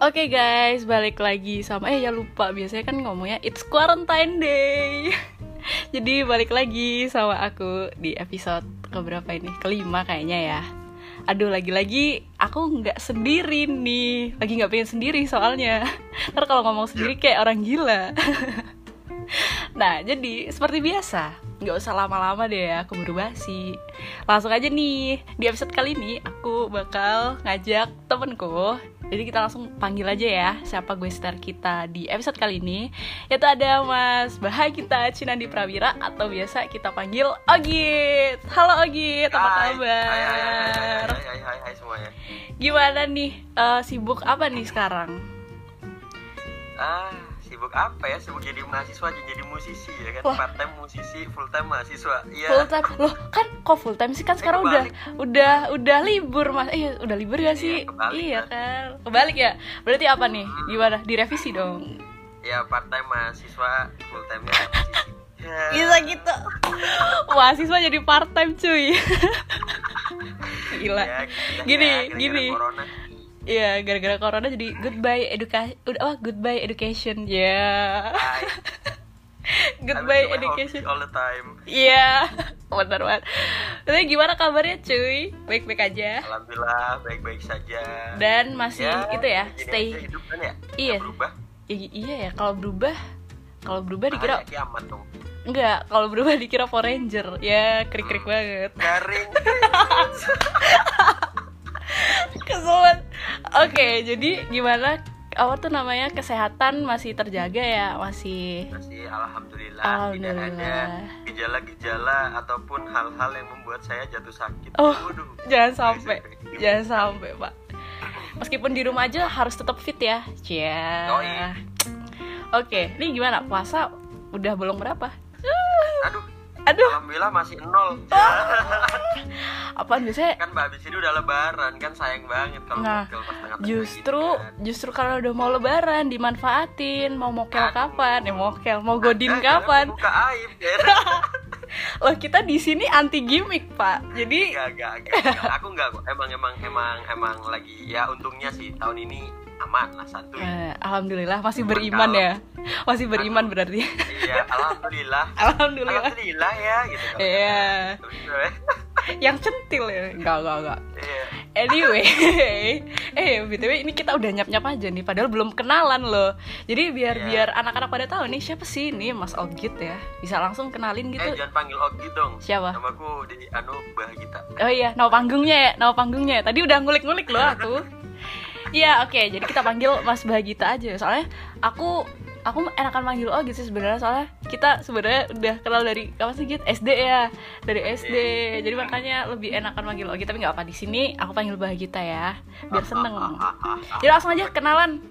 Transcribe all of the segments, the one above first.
Oke guys, balik lagi sama eh ya lupa biasanya kan ngomongnya it's quarantine day. Jadi balik lagi sama aku di episode keberapa ini? Kelima kayaknya ya. Aduh lagi-lagi aku nggak sendiri nih, lagi nggak pengen sendiri soalnya. Ntar kalau ngomong sendiri kayak orang gila. nah jadi seperti biasa, nggak usah lama-lama deh ya, aku basi. Langsung aja nih di episode kali ini aku bakal ngajak temenku jadi kita langsung panggil aja ya siapa gue star kita di episode kali ini Yaitu ada Mas Bahagita Cinandi Prawira atau biasa kita panggil Ogit Halo Ogit, apa Hai. kabar? Hai, hai, hai, hai, hai, hai, hai, hai semuanya. Gimana nih, eh, sibuk apa nih sekarang? Ah, sibuk apa ya? Sibuk jadi mahasiswa, jadi musisi ya kan? Wah. Part time musisi, full time mahasiswa. Iya. Full time? Loh kan kok full time sih? Kan Eh, sekarang udah kebalik. udah udah libur mas Eh udah libur gak Iya, sih? kebalik, iya Mas. kan Kebalik ya? Berarti apa nih? Gimana? Direvisi dong Ya, part time mahasiswa, full time nya musisi. Ya. Bisa gitu Mahasiswa jadi part time cuy Gila Ya, Gini, ya, gara-gara gini. Iya, gara-gara corona jadi goodbye education, udah apa goodbye education, ya. Hai. goodbye education. all the time. Iya, benar banget. Tapi gimana kabarnya, cuy? Baik-baik aja. Alhamdulillah, baik-baik saja. Dan masih itu ya, stay. hidup kan ya? Iya. Berubah. I- iya ya, kalau berubah, kalau berubah dikira Bahaya kiamat dong. enggak, kalau berubah dikira Power Ranger. Ya, krik-krik banget. Garing. Keselan. Oke, jadi gimana? Apa tuh namanya? Kesehatan masih terjaga ya, masih Masih alhamdulillah, tidak Alhamdulillah. ada gejala-gejala ataupun hal-hal yang membuat saya jatuh sakit. Oh, Waduh. jangan sampai. Jangan sampai pak. Meskipun di rumah aja harus tetap fit ya? Cia oke ini gimana? Puasa udah bolong berapa? Aduh, aduh alhamdulillah masih nol. apaan biasanya kan mbak abis ini udah lebaran kan sayang banget kalau Nah, mokel pas tengah-tengah justru gini kan. justru kalau udah mau lebaran dimanfaatin mau mokel Aduh. kapan ya mokel mau godin Eh, jangan kapan Buka aib ya. loh kita di sini anti gimmick pak jadi Gak, gak, gak, gak. Aku gak kok. Emang, emang, emang, emang lagi ya untungnya sih tahun ini aman lah santuy. eh, alhamdulillah masih Cuman beriman kalau- ya masih beriman berarti Iya, alhamdulillah. alhamdulillah Alhamdulillah ya gitu. Iya. kata. yang centil ya enggak enggak enggak Iya. Anyway, eh btw ini kita udah nyap nyap aja nih, padahal belum kenalan loh. Jadi biar Iya. biar anak-anak pada tahu nih siapa sih ini Mas Ogit ya, bisa langsung kenalin Eh gitu. jangan panggil Ogi dong. Siapa? Namaku di Anu Bahagita. Oh iya, nama panggungnya ya, nama panggungnya. ya. Tadi udah ngulik-ngulik loh aku. Iya oke, jadi kita panggil Mas Bahagita aja. Soalnya aku aku enakan manggil Ogit sih sebenarnya soalnya kita sebenarnya udah kenal dari kapan sih Git? SD ya, dari SD. Jadi makanya lebih enakan manggil Ogit. Tapi nggak apa di sini aku panggil Bahagita ya, biar seneng. Jadi langsung aja kenalan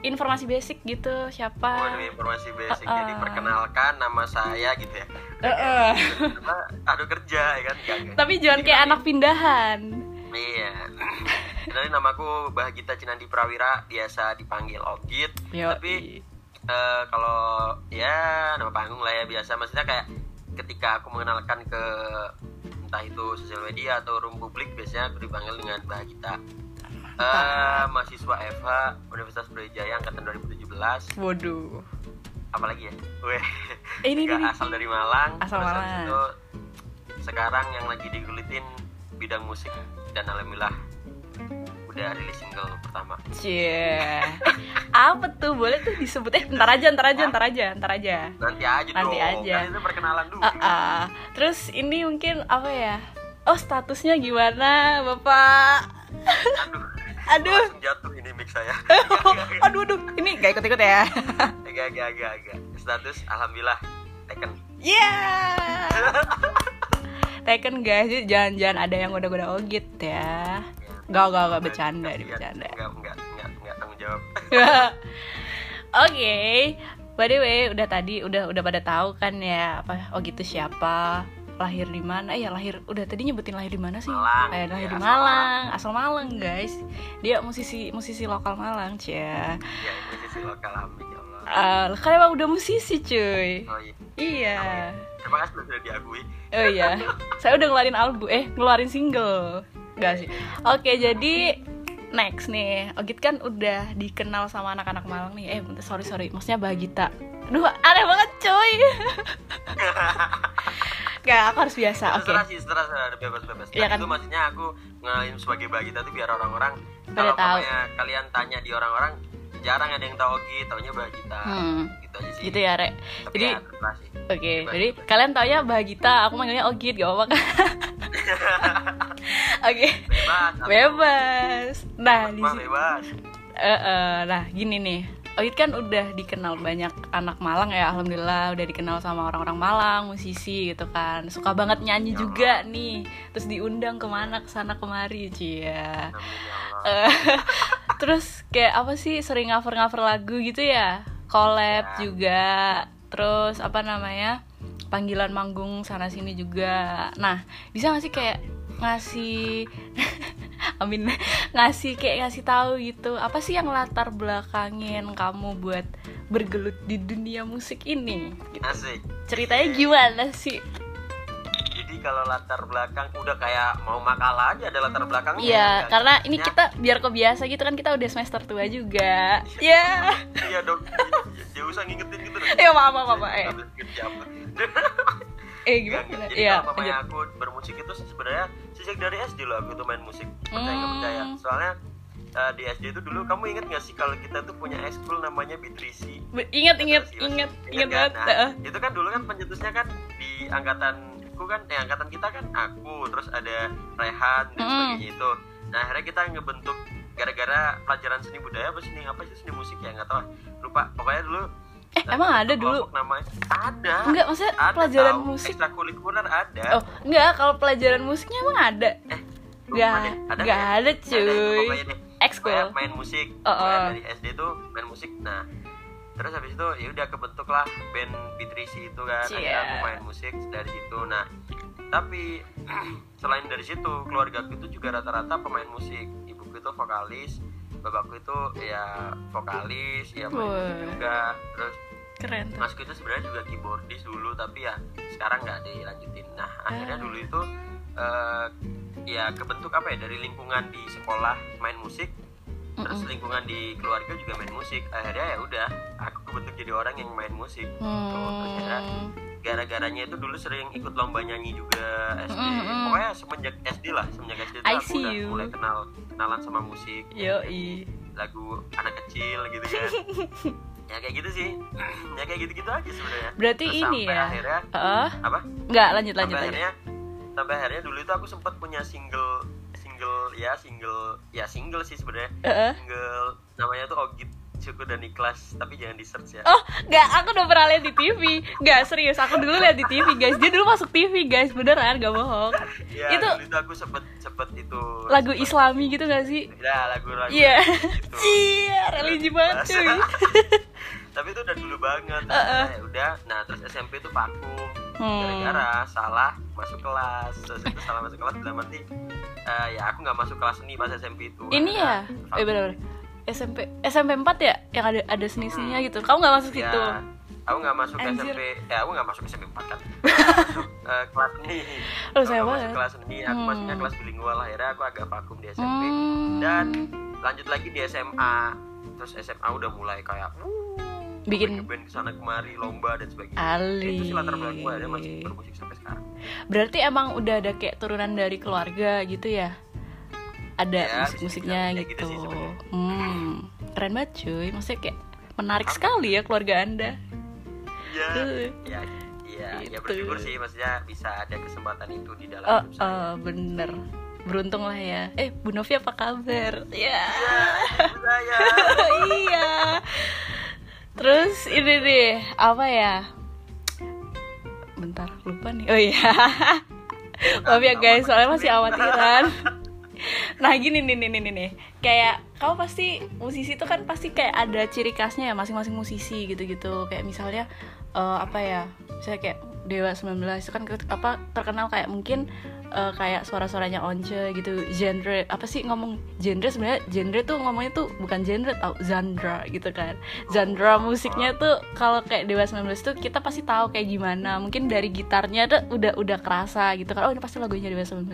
informasi basic gitu siapa. Waduh informasi basic Uh-uh. jadi perkenalkan nama saya gitu ya. Heeh. Apa, Aduh kerja ya kan gak. Tapi jangan kayak anak pindahan. Iya. Jadi namaku Bahagita Cinandi Prawira biasa dipanggil Ogit. Yo. Tapi eh, kalau ya nama panggung lah ya biasa maksudnya kayak ketika aku mengenalkan ke entah itu sosial media atau room publik biasanya aku dipanggil dengan Bahagita. Eh, mahasiswa FH Universitas Brawijaya angkatan 2017 Waduh. apalagi ya? Weh, Eh, ini, ini, ini. asal dari Malang. Asal Malang. itu sekarang yang lagi digulitin bidang musik dan alhamdulillah udah rilis single pertama. Cie. Apa tuh? Boleh tuh disebut eh ntar aja, ntar aja, ntar aja, ntar aja. Nanti aja Nanti dong. aja. Kan itu perkenalan dulu. Ah, ah. Terus ini mungkin apa ya? Oh statusnya gimana, Bapak? Aduh. Aduh. Jatuh ini mic saya. aduh, aduh, ini gak ikut-ikut ya? Agak agak agak agak. Status alhamdulillah taken. Yeah. Taken guys, jadi jangan-jangan ada yang goda-goda ogit ya. Gak, gak, gak bercanda, Kasihan. bercanda. Enggak, enggak, enggak, enggak tanggung jawab. Oke, by the way, udah tadi udah udah pada tahu kan ya apa oh gitu siapa lahir di mana? Eh ya lahir udah tadi nyebutin lahir di mana sih? Malang. Eh, lahir Ya, di Malang, asal Malang guys. Dia musisi musisi lokal Malang, cia. Ya, musisi lokal amin ya Allah. Eh, kan emang udah musisi cuy. Oh iya. Iya. Terima kasih sudah diakui. Oh iya. Saya udah ngeluarin album, eh ngeluarin single. Enggak sih. Oke, jadi next nih Ogit kan udah dikenal sama anak-anak Malang nih eh sorry sorry maksudnya Bagita aduh aneh banget coy Gak, aku harus biasa, oke Terserah sih, terserah, terserah, bebas bebas. Iya Nah, kan? Itu maksudnya aku ngenalin sebagai Bagita tuh biar orang-orang kalau tahu. kalian tanya di orang-orang jarang ada yang tahu Ogi, taunya Bagita. Hmm. Gitu aja sih. Gitu ya, Rek Tapi Jadi, ya. Oke, Bebas, jadi bebas. kalian taunya Bagita, aku manggilnya Ogit, gak apa-apa kan? Oke, bebas. atau- bebas. Nah, di sini, bebas. eh, eh, nah gini nih, Ogit kan udah dikenal banyak anak Malang ya, alhamdulillah udah dikenal sama orang-orang Malang, musisi gitu kan, suka banget nyanyi Ya juga nih, terus diundang ke mana ke sana kemari, cia. Ya. Terus kayak apa sih sering cover-cover lagu gitu ya collab Ya. juga terus apa namanya panggilan manggung sana sini juga nah bisa gak sih kayak ngasih amin ngasih kayak ngasih tahu gitu apa sih yang latar belakangin kamu buat bergelut di dunia musik ini gitu. Asik. ceritanya gimana sih kalau latar belakang udah kayak mau makalah aja ada latar belakangnya. Iya, ya, karena ini Ya, kita biar kebiasa gitu kan kita udah semester tua juga. Ya. Iya dong. Jangan usah ngingetin gitu. Ya maaf maaf maaf. Eh, eh gimana? Jadi Iya. kalau aku bermusik itu sebenarnya sejak dari SD loh aku tuh main musik. Percaya nggak Hmm. percaya? Soalnya eh, di SD itu dulu kamu inget gak sih kalau kita tuh punya ekskul namanya Bitrisi? Ingat ingat ingat ingat kan? banget. Nah, itu kan dulu kan pencetusnya kan di angkatanku kan, eh angkatan kita kan aku, terus ada Rehan dan Mm. sebagainya itu. Nah akhirnya kita ngebentuk gara-gara pelajaran seni budaya apa seni apa sih seni musik ya nggak tahu lupa pokoknya dulu Eh, nah, emang ada dulu? namanya ada Enggak, maksudnya ada pelajaran tahu. musik. ekstrakurikuler ada Oh, enggak, kalau pelajaran musiknya emang ada. Lupa Enggak, deh. ada enggak nggak ya? ada, Ada cuy. pokoknya deh. Ekskul. Pokoknya main musik Oh, oh. dari SD tuh main musik nah terus habis itu ya udah kebentuk lah band Bitrisi itu kan Cia. akhirnya aku main musik dari situ nah tapi selain dari situ keluarga aku itu juga rata-rata pemain musik ibuku itu vokalis bapakku itu ya vokalis ya main musik juga terus Keren tuh. masku itu sebenarnya juga keyboardis dulu tapi ya sekarang nggak dilanjutin nah akhirnya Ah. dulu itu eh, ya kebentuk apa ya dari lingkungan di sekolah main musik terus Mm-mm. lingkungan di keluarga juga main musik akhirnya ya udah aku kebentuk jadi orang yang main musik gitu. terus Hmm. gara-garanya itu dulu sering ikut lomba nyanyi juga SD Mm-mm. pokoknya semenjak SD lah semenjak SD itu aku udah you. mulai kenal kenalan sama musik Yoi. lagu anak kecil gitu kan ya kayak gitu sih ya kayak gitu-gitu aja sebenarnya Berarti Terus ini sampai ya. akhirnya Heeh. apa Enggak, lanjut lanjut sampai lanjut. akhirnya sampai akhirnya dulu itu aku sempat punya single single ya single ya single sih sebenarnya Heeh. single namanya tuh Ogit Syukur dan Ikhlas tapi jangan di search ya Oh, enggak, aku udah pernah lihat di TV. Enggak, serius, aku dulu lihat di TV, guys. Dia dulu masuk TV, guys. Beneran, gak bohong. ya itu dulu itu aku sempet sempet itu Lagu sempet- Islami gitu gak sih? ya lagu lagu Iya. gitu. Iya, religi banget cuy. tapi itu udah dulu banget Heeh. ya udah nah terus SMP itu vakum Hmm. gara-gara salah masuk kelas terus itu salah masuk kelas dalam arti eh, ya aku nggak masuk kelas seni pas SMP itu Ini ya? Eh bener, bener. SMP SMP 4 ya yang ada ada seni-seninya gitu. Kamu gak masuk ya, situ. aku nggak masuk Anjir. SMP ya aku nggak masuk SMP 4 kan masuk eh, kelas seni Oh, Aku saya nggak masuk banget. kelas seni aku Hmm. masuknya kelas bilingual akhirnya aku agak vakum di SMP Hmm. dan lanjut lagi di SMA terus SMA udah mulai kayak uh, Bikin- band ke sana kemari lomba dan sebagainya Ali. itu sih latar belakang gue ada masih bermusik sampai sekarang Berarti emang udah ada kayak turunan dari keluarga gitu ya? Ada Ya, dibilang kayak gitu gitu. sih hmm. Keren banget cuy. Maksudnya kayak menarik sekali ya keluarga Anda. Iya, Uh. ya, iya, ya Gitu. bersyukur sih, maksudnya bisa ada kesempatan itu di dalam Oh, saya. oh, bener. Beruntung lah ya. Eh, Bu Novi apa kabar? Ya. Ibu saya, iya. Terus ini deh, apa ya? Bentar, lupa nih. Oh iya. Maaf ya guys, soalnya masih amatiran. Nah gini nih nih nih nih, nih. Kayak kamu pasti musisi itu kan pasti kayak ada ciri khasnya ya masing-masing musisi gitu-gitu. Kayak misalnya eh, apa ya? Misalnya kayak Dewa 19 itu kan apa terkenal kayak mungkin eh, kayak suara-suaranya Once gitu genre apa sih ngomong genre sebenarnya genre tuh ngomongnya tuh bukan genre tau genre gitu kan. Genre musiknya tuh kalau kayak Dewa 19 tuh kita pasti tahu kayak gimana. Mungkin dari gitarnya tuh udah udah kerasa gitu kan. Oh ini pasti lagunya Dewa 19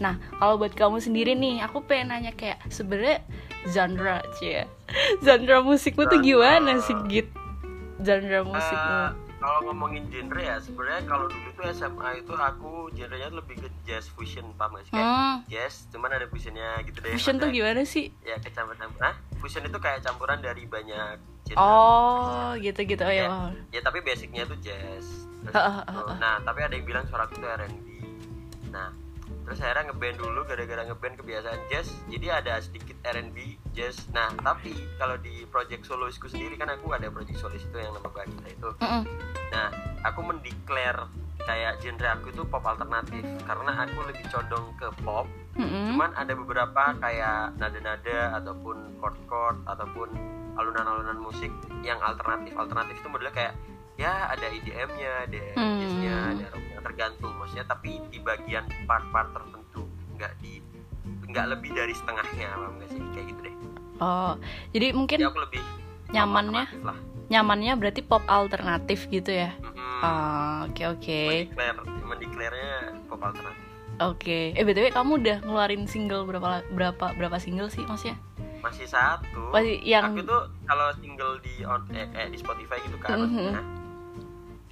nah kalau buat kamu sendiri nih aku pengen nanya kayak sebenarnya genre cie. Genre musikmu tuh gimana sih git? Genre musikmu. Eh, kalau ngomongin genre ya sebenarnya kalau dulu tuh SMA itu aku genrenya lebih ke jazz fusion paham gak sih kayak Hmm. jazz cuman ada fusionnya gitu deh Fusion tuh gimana sih? ya kecampuran ah fusion itu kayak campuran dari banyak genre Oh, gitu-gitu. Oh ya. Ya, ya tapi basicnya tuh jazz Terus Ah, ah, gitu. ah, ah. nah tapi ada yang bilang suaraku tuh R&B nah terus akhirnya ngeband dulu gara-gara ngeband kebiasaan jazz jadi ada sedikit R&B jazz nah tapi kalau di project soloisku sendiri kan aku ada project solois itu yang nama Bagita itu. Nah, aku mendeklar kayak genre aku itu pop alternatif karena aku lebih condong ke pop. Cuman ada beberapa kayak nada-nada ataupun chord-chord ataupun alunan-alunan musik yang alternatif. Alternatif itu modelnya kayak ya ada EDM-nya, ada Hmm. jazz-nya, ada rock-nya tergantung maksudnya tapi di bagian part-part tertentu, nggak di nggak lebih dari setengahnya, paham nggak sih? Kayak gitu deh. Oh, jadi mungkin Jadi aku lebih nyamannya lah. nyamannya berarti pop alternatif gitu ya. Mm-mm. Oh, Oke oke Mendeklar, mendeklarnya pop alternatif. oke. Eh btw kamu udah ngeluarin single berapa berapa berapa single sih maksudnya? masih satu Masih yang aku tuh kalau single di on eh, eh, di Spotify gitu kan Mhm. maksudnya,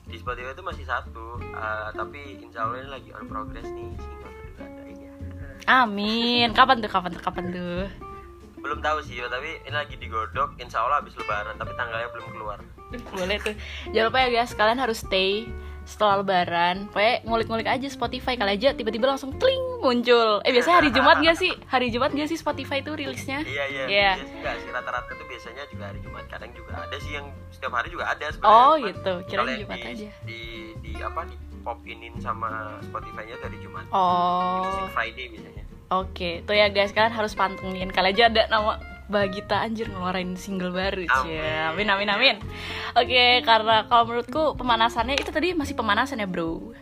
di Spotify itu masih satu eh, tapi insya Allah ini lagi on progress nih single kedua ada ini ya Amin. Kapan tuh? Kapan tuh? Kapan tuh? belum tahu sih tapi ini lagi digodok insya Allah habis lebaran tapi tanggalnya belum keluar Boleh tuh. Jangan lupa ya guys, kalian harus stay setelah lebaran. Pokoknya ngulik-ngulik aja Spotify kali aja tiba-tiba langsung kling muncul. Eh biasanya hari Jumat gak sih? Hari Jumat gak sih Spotify tuh rilisnya? iya iya Iya. iya sih rata-rata tuh biasanya juga hari Jumat kadang juga ada sih yang setiap hari juga ada Oh sebenarnya Cuman gitu, yang Jumat di, aja. di di apa di pop inin sama Spotify-nya dari Jumat di Oh, Music Friday biasanya oke. Tuh ya guys, kalian harus pantengin. Kali aja ada nama Bagita anjir ngeluarin single baru. Cie. Amin amin amin Oke karena kalau menurutku pemanasannya itu tadi masih pemanasan ya bro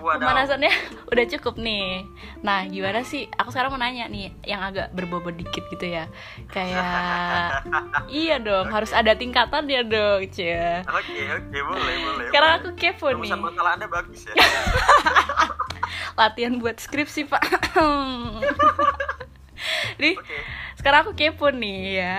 Wadaw. Pemanasannya udah cukup nih Nah gimana sih Aku sekarang mau nanya nih Yang agak berbobot dikit gitu ya Kayak Iya dong harus ada tingkatan ya dong Cie Oke, oke, boleh, boleh. Boleh. aku kepo nih Rumusan makalah Anda bagus ya. Latihan buat skripsi pak Nih Oke. sekarang aku kepo nih ya.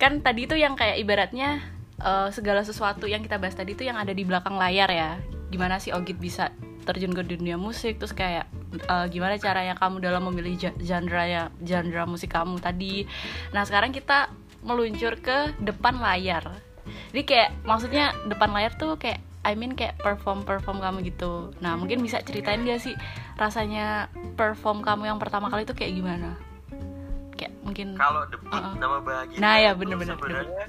Kan tadi tuh yang kayak ibaratnya eh, segala sesuatu yang kita bahas tadi tuh yang ada di belakang layar ya. Gimana sih Ogit bisa terjun ke dunia musik? Terus kayak eh, gimana caranya kamu dalam memilih genre ya genre musik kamu tadi? Nah sekarang kita meluncur ke depan layar. Jadi kayak maksudnya depan layar tuh kayak I mean kayak perform perform kamu gitu. Nah mungkin bisa ceritain gak sih rasanya perform kamu yang pertama kali tuh kayak gimana mungkin Kalau debut Uh-uh. nama bahagia. Nah, ya, itu bener-bener, Sebenarnya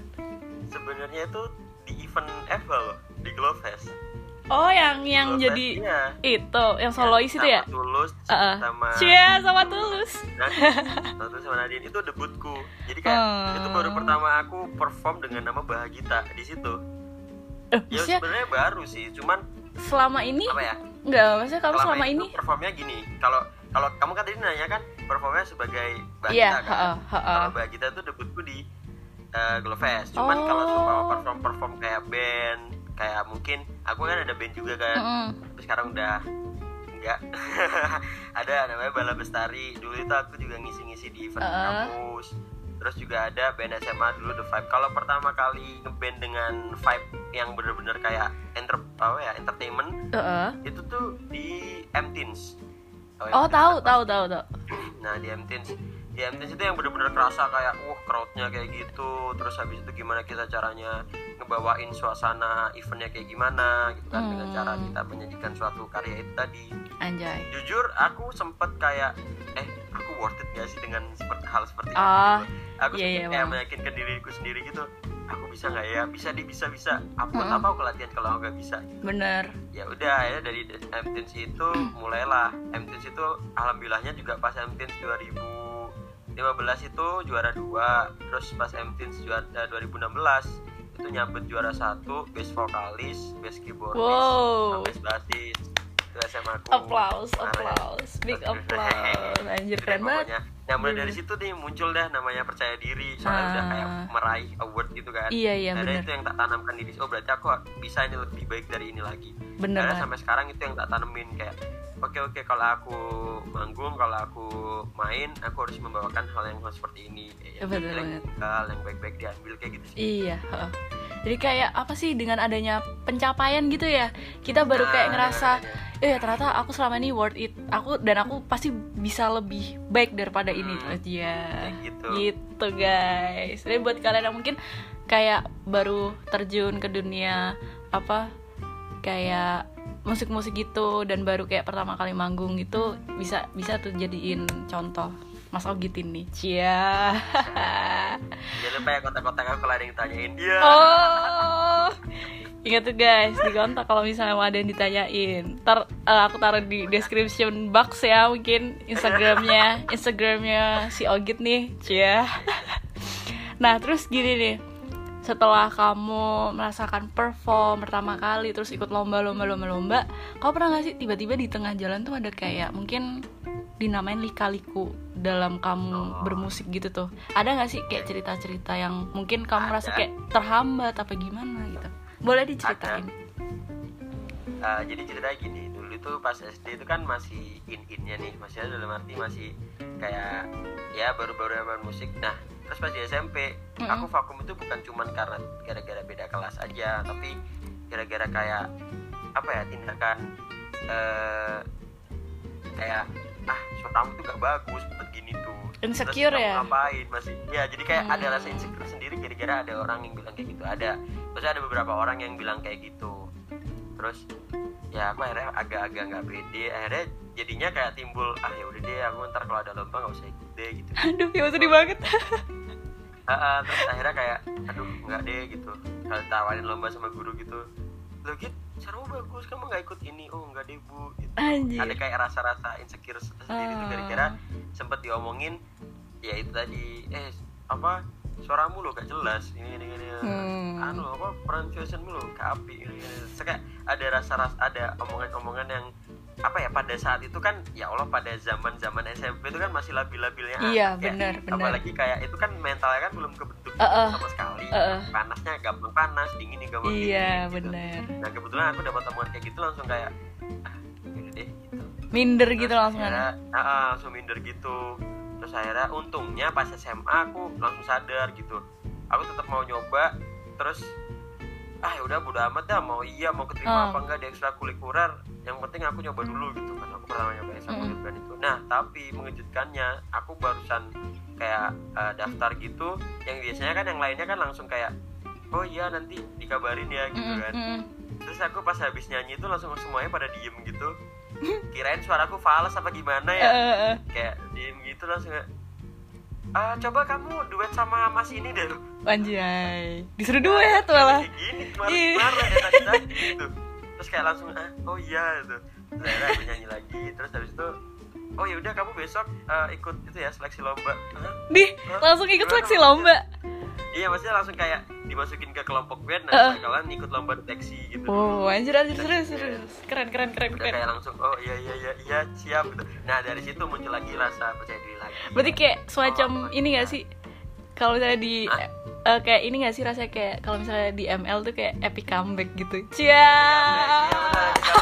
sebenarnya itu di event Evel loh, di Glow Fest. Oh, yang yang Glow jadi Fest, iya. itu, yang solois itu ya? Sama Tulus Heeh. sama Cia sama Tulus. Nadine. Satu sama Nadine itu debutku. Jadi kayak Oh. itu baru pertama aku perform dengan nama Bahagita di situ. Eh, Ya sebenarnya baru sih, cuman selama ini apa ya? enggak, maksudnya kamu selama itu ini performnya gini. Kalau kalau kamu kan tadi nanya kan performnya sebagai Bahagita Iya, kan. heeh, heeh. kalau Bahagita itu debutku di uh, Glow Fest. Cuman Oh. kalau seumpama perform perform kayak band, kayak mungkin aku kan ada band juga kan. Mm-mm. Tapi sekarang udah enggak. ada namanya Bala Bestari. Dulu itu aku juga ngisi-ngisi di event Heeh. kampus. Terus juga ada band SMA dulu The Vibe. Kalau pertama kali ngeband dengan vibe yang bener-bener kayak enter apa ya entertainment Heeh. itu tuh di M-Teens. Tahu Oh, M-Teens tahu, apa? tahu, tahu, tahu. Nah di M-Teens di M-Teens itu yang bener-bener kerasa kayak wah crowdnya kayak gitu terus habis itu gimana kita caranya ngebawain suasana eventnya kayak gimana gitu kan dengan Hmm. cara kita menyajikan suatu karya itu tadi Anjay. jujur aku sempet kayak eh aku worth it gak sih dengan seperti hal seperti Ah, itu aku iya, sempet iya, kayak meyakinkan diriku sendiri gitu aku bisa nggak ya? Bisa di bisa bisa. Apa buat Mm-mm. apa aku latihan kalau aku nggak bisa. Bener. ya udah ya dari M-Teens itu mulailah. M-Teens itu alhamdulillahnya juga pas M-Teens 2015 itu juara dua. Terus pas M-Teens juara 2016 itu nyabet juara satu best vokalis best keyboardis Wow. best bassist itu SMA aku Applause, Kemarin. applause, big applause. Anjir Udah, keren banget. Nah mulai dari situ nih muncul dah namanya percaya diri soalnya udah Ah. kayak meraih award gitu kan. Iya, iya, Akhirnya bener. itu yang tak tanamkan di diri. Oh berarti aku bisa ini lebih baik dari ini lagi. Bener Karena sampai sekarang itu yang tak tanemin kayak oke oke kalau aku manggung kalau aku main aku harus membawakan hal yang seperti ini ya, yang hal yang baik-baik diambil kayak gitu sih. Iya. heeh. Jadi kayak apa sih dengan adanya pencapaian gitu ya, kita baru kayak Nah, ngerasa, eh ternyata aku selama ini worth it. Aku dan aku pasti bisa lebih baik daripada ini. Hmm. Iya. Kayak gitu. Gitu guys. Jadi buat kalian yang mungkin kayak baru terjun ke dunia apa kayak musik-musik gitu dan baru kayak pertama kali manggung gitu bisa bisa tuh jadiin contoh Mas Ogit ini. Cia. Jangan lupa ya kotak-kotak aku kalau ada yang tanyain. Iya. Oh, ingat tuh guys di kontak kalau misalnya mau ada yang ditanyain. Ntar eh, aku taruh di description box ya mungkin Instagramnya, Instagramnya si Ogit nih, cia. Nah terus gini nih, setelah kamu merasakan perform pertama kali, terus ikut lomba-lomba lomba-lomba, kamu pernah gak sih tiba-tiba di tengah jalan tuh ada kayak mungkin dinamain lika-liku dalam kamu Oh. bermusik gitu tuh ada nggak sih kayak cerita-cerita yang mungkin kamu merasa Ada. kayak terhambat apa gimana gitu boleh diceritain Uh, jadi ceritanya gini dulu itu pas SD itu kan masih in innya nih masih ada dalam arti masih kayak ya baru-baru main musik nah terus pas di SMP Mm-mm. aku vakum itu bukan cuman karena gara-gara beda kelas aja tapi gara-gara kayak apa ya tindakan eh kayak suaramu tuh gak bagus begini tuh. Insecure Terus ya? ngapain? Masih ya jadi kayak ada Hmm. rasa insecure sendiri gara-gara ada orang yang bilang kayak gitu ada. Terus ada beberapa orang yang bilang kayak gitu. Terus ya aku akhirnya agak-agak nggak pede akhirnya jadinya kayak timbul ah ya udah deh aku ntar kalau ada lomba nggak usah ikut deh gitu. Aduh ya sedih banget. Ah, ah, terus akhirnya kayak aduh nggak deh gitu. Kalau tawarin lomba sama guru gitu lo gitu suaramu bagus kamu nggak ikut ini oh nggak deh bu gitu. Anjir. ada kayak rasa-rasa insecure sendiri tuh Ah. gara-gara sempet diomongin ya itu tadi eh apa suaramu lo gak jelas ini ini ini Hmm. anu apa pronunciationmu lo gak api ini, ini. Kayak ada rasa-rasa ada omongan-omongan yang apa ya pada saat itu kan ya Allah pada zaman zaman SMP itu kan masih labil-labilnya Iya, anak ya. apalagi kayak itu kan mentalnya kan belum kebentuk Uh, uh. sama sekali Uh, uh. panasnya gampang panas dingin nih gampang dingin iya gitu. bener nah kebetulan aku dapat omongan kayak gitu langsung kayak ah deh gitu minder gitu Terus langsung akhirnya, ada ah, ah, langsung minder gitu terus akhirnya untungnya pas SMA aku langsung sadar gitu aku tetap mau nyoba terus ah ya udah bodo amat dah mau iya mau keterima apa enggak di ekstrakurikuler. Yang penting aku nyoba dulu gitu kan. Aku pertama nyoba ekstrakurikuler itu nah tapi mengejutkannya aku barusan kayak eh, daftar gitu yang biasanya kan yang lainnya kan langsung kayak oh iya nanti dikabarin ya gitu Mm, kan. mm, mm. terus aku pas habis nyanyi itu langsung semuanya pada diem gitu. Kirain suaraku fals apa gimana ya? Eh. kayak diem gitu langsung ah coba kamu duet sama mas ini deh. Anjay. Disuruh duet malah. Gini kemarin ya tadi tadi gitu terus kayak langsung ah oh iya gitu. Terus akhirnya aku nyanyi lagi. Terus habis itu oh ya udah kamu besok eh, ikut itu ya seleksi lomba. Hah? Dih, langsung ikut seleksi lomba. Iya maksudnya langsung kayak dimasukin ke kelompok band Eh. dan kalian ikut lomba deteksi gitu Oh, anjir anjir serius serius. Keren keren keren keren. kayak langsung oh iya iya iya iya siap gitu nah dari situ muncul lagi rasa percaya diri lagi Berarti kayak semacam Oh, ini iya. gak sih? Kalau misalnya di Hah? eh, kayak ini gak sih rasanya kayak kalau misalnya di ML tuh kayak epic comeback gitu. Cia. Iya,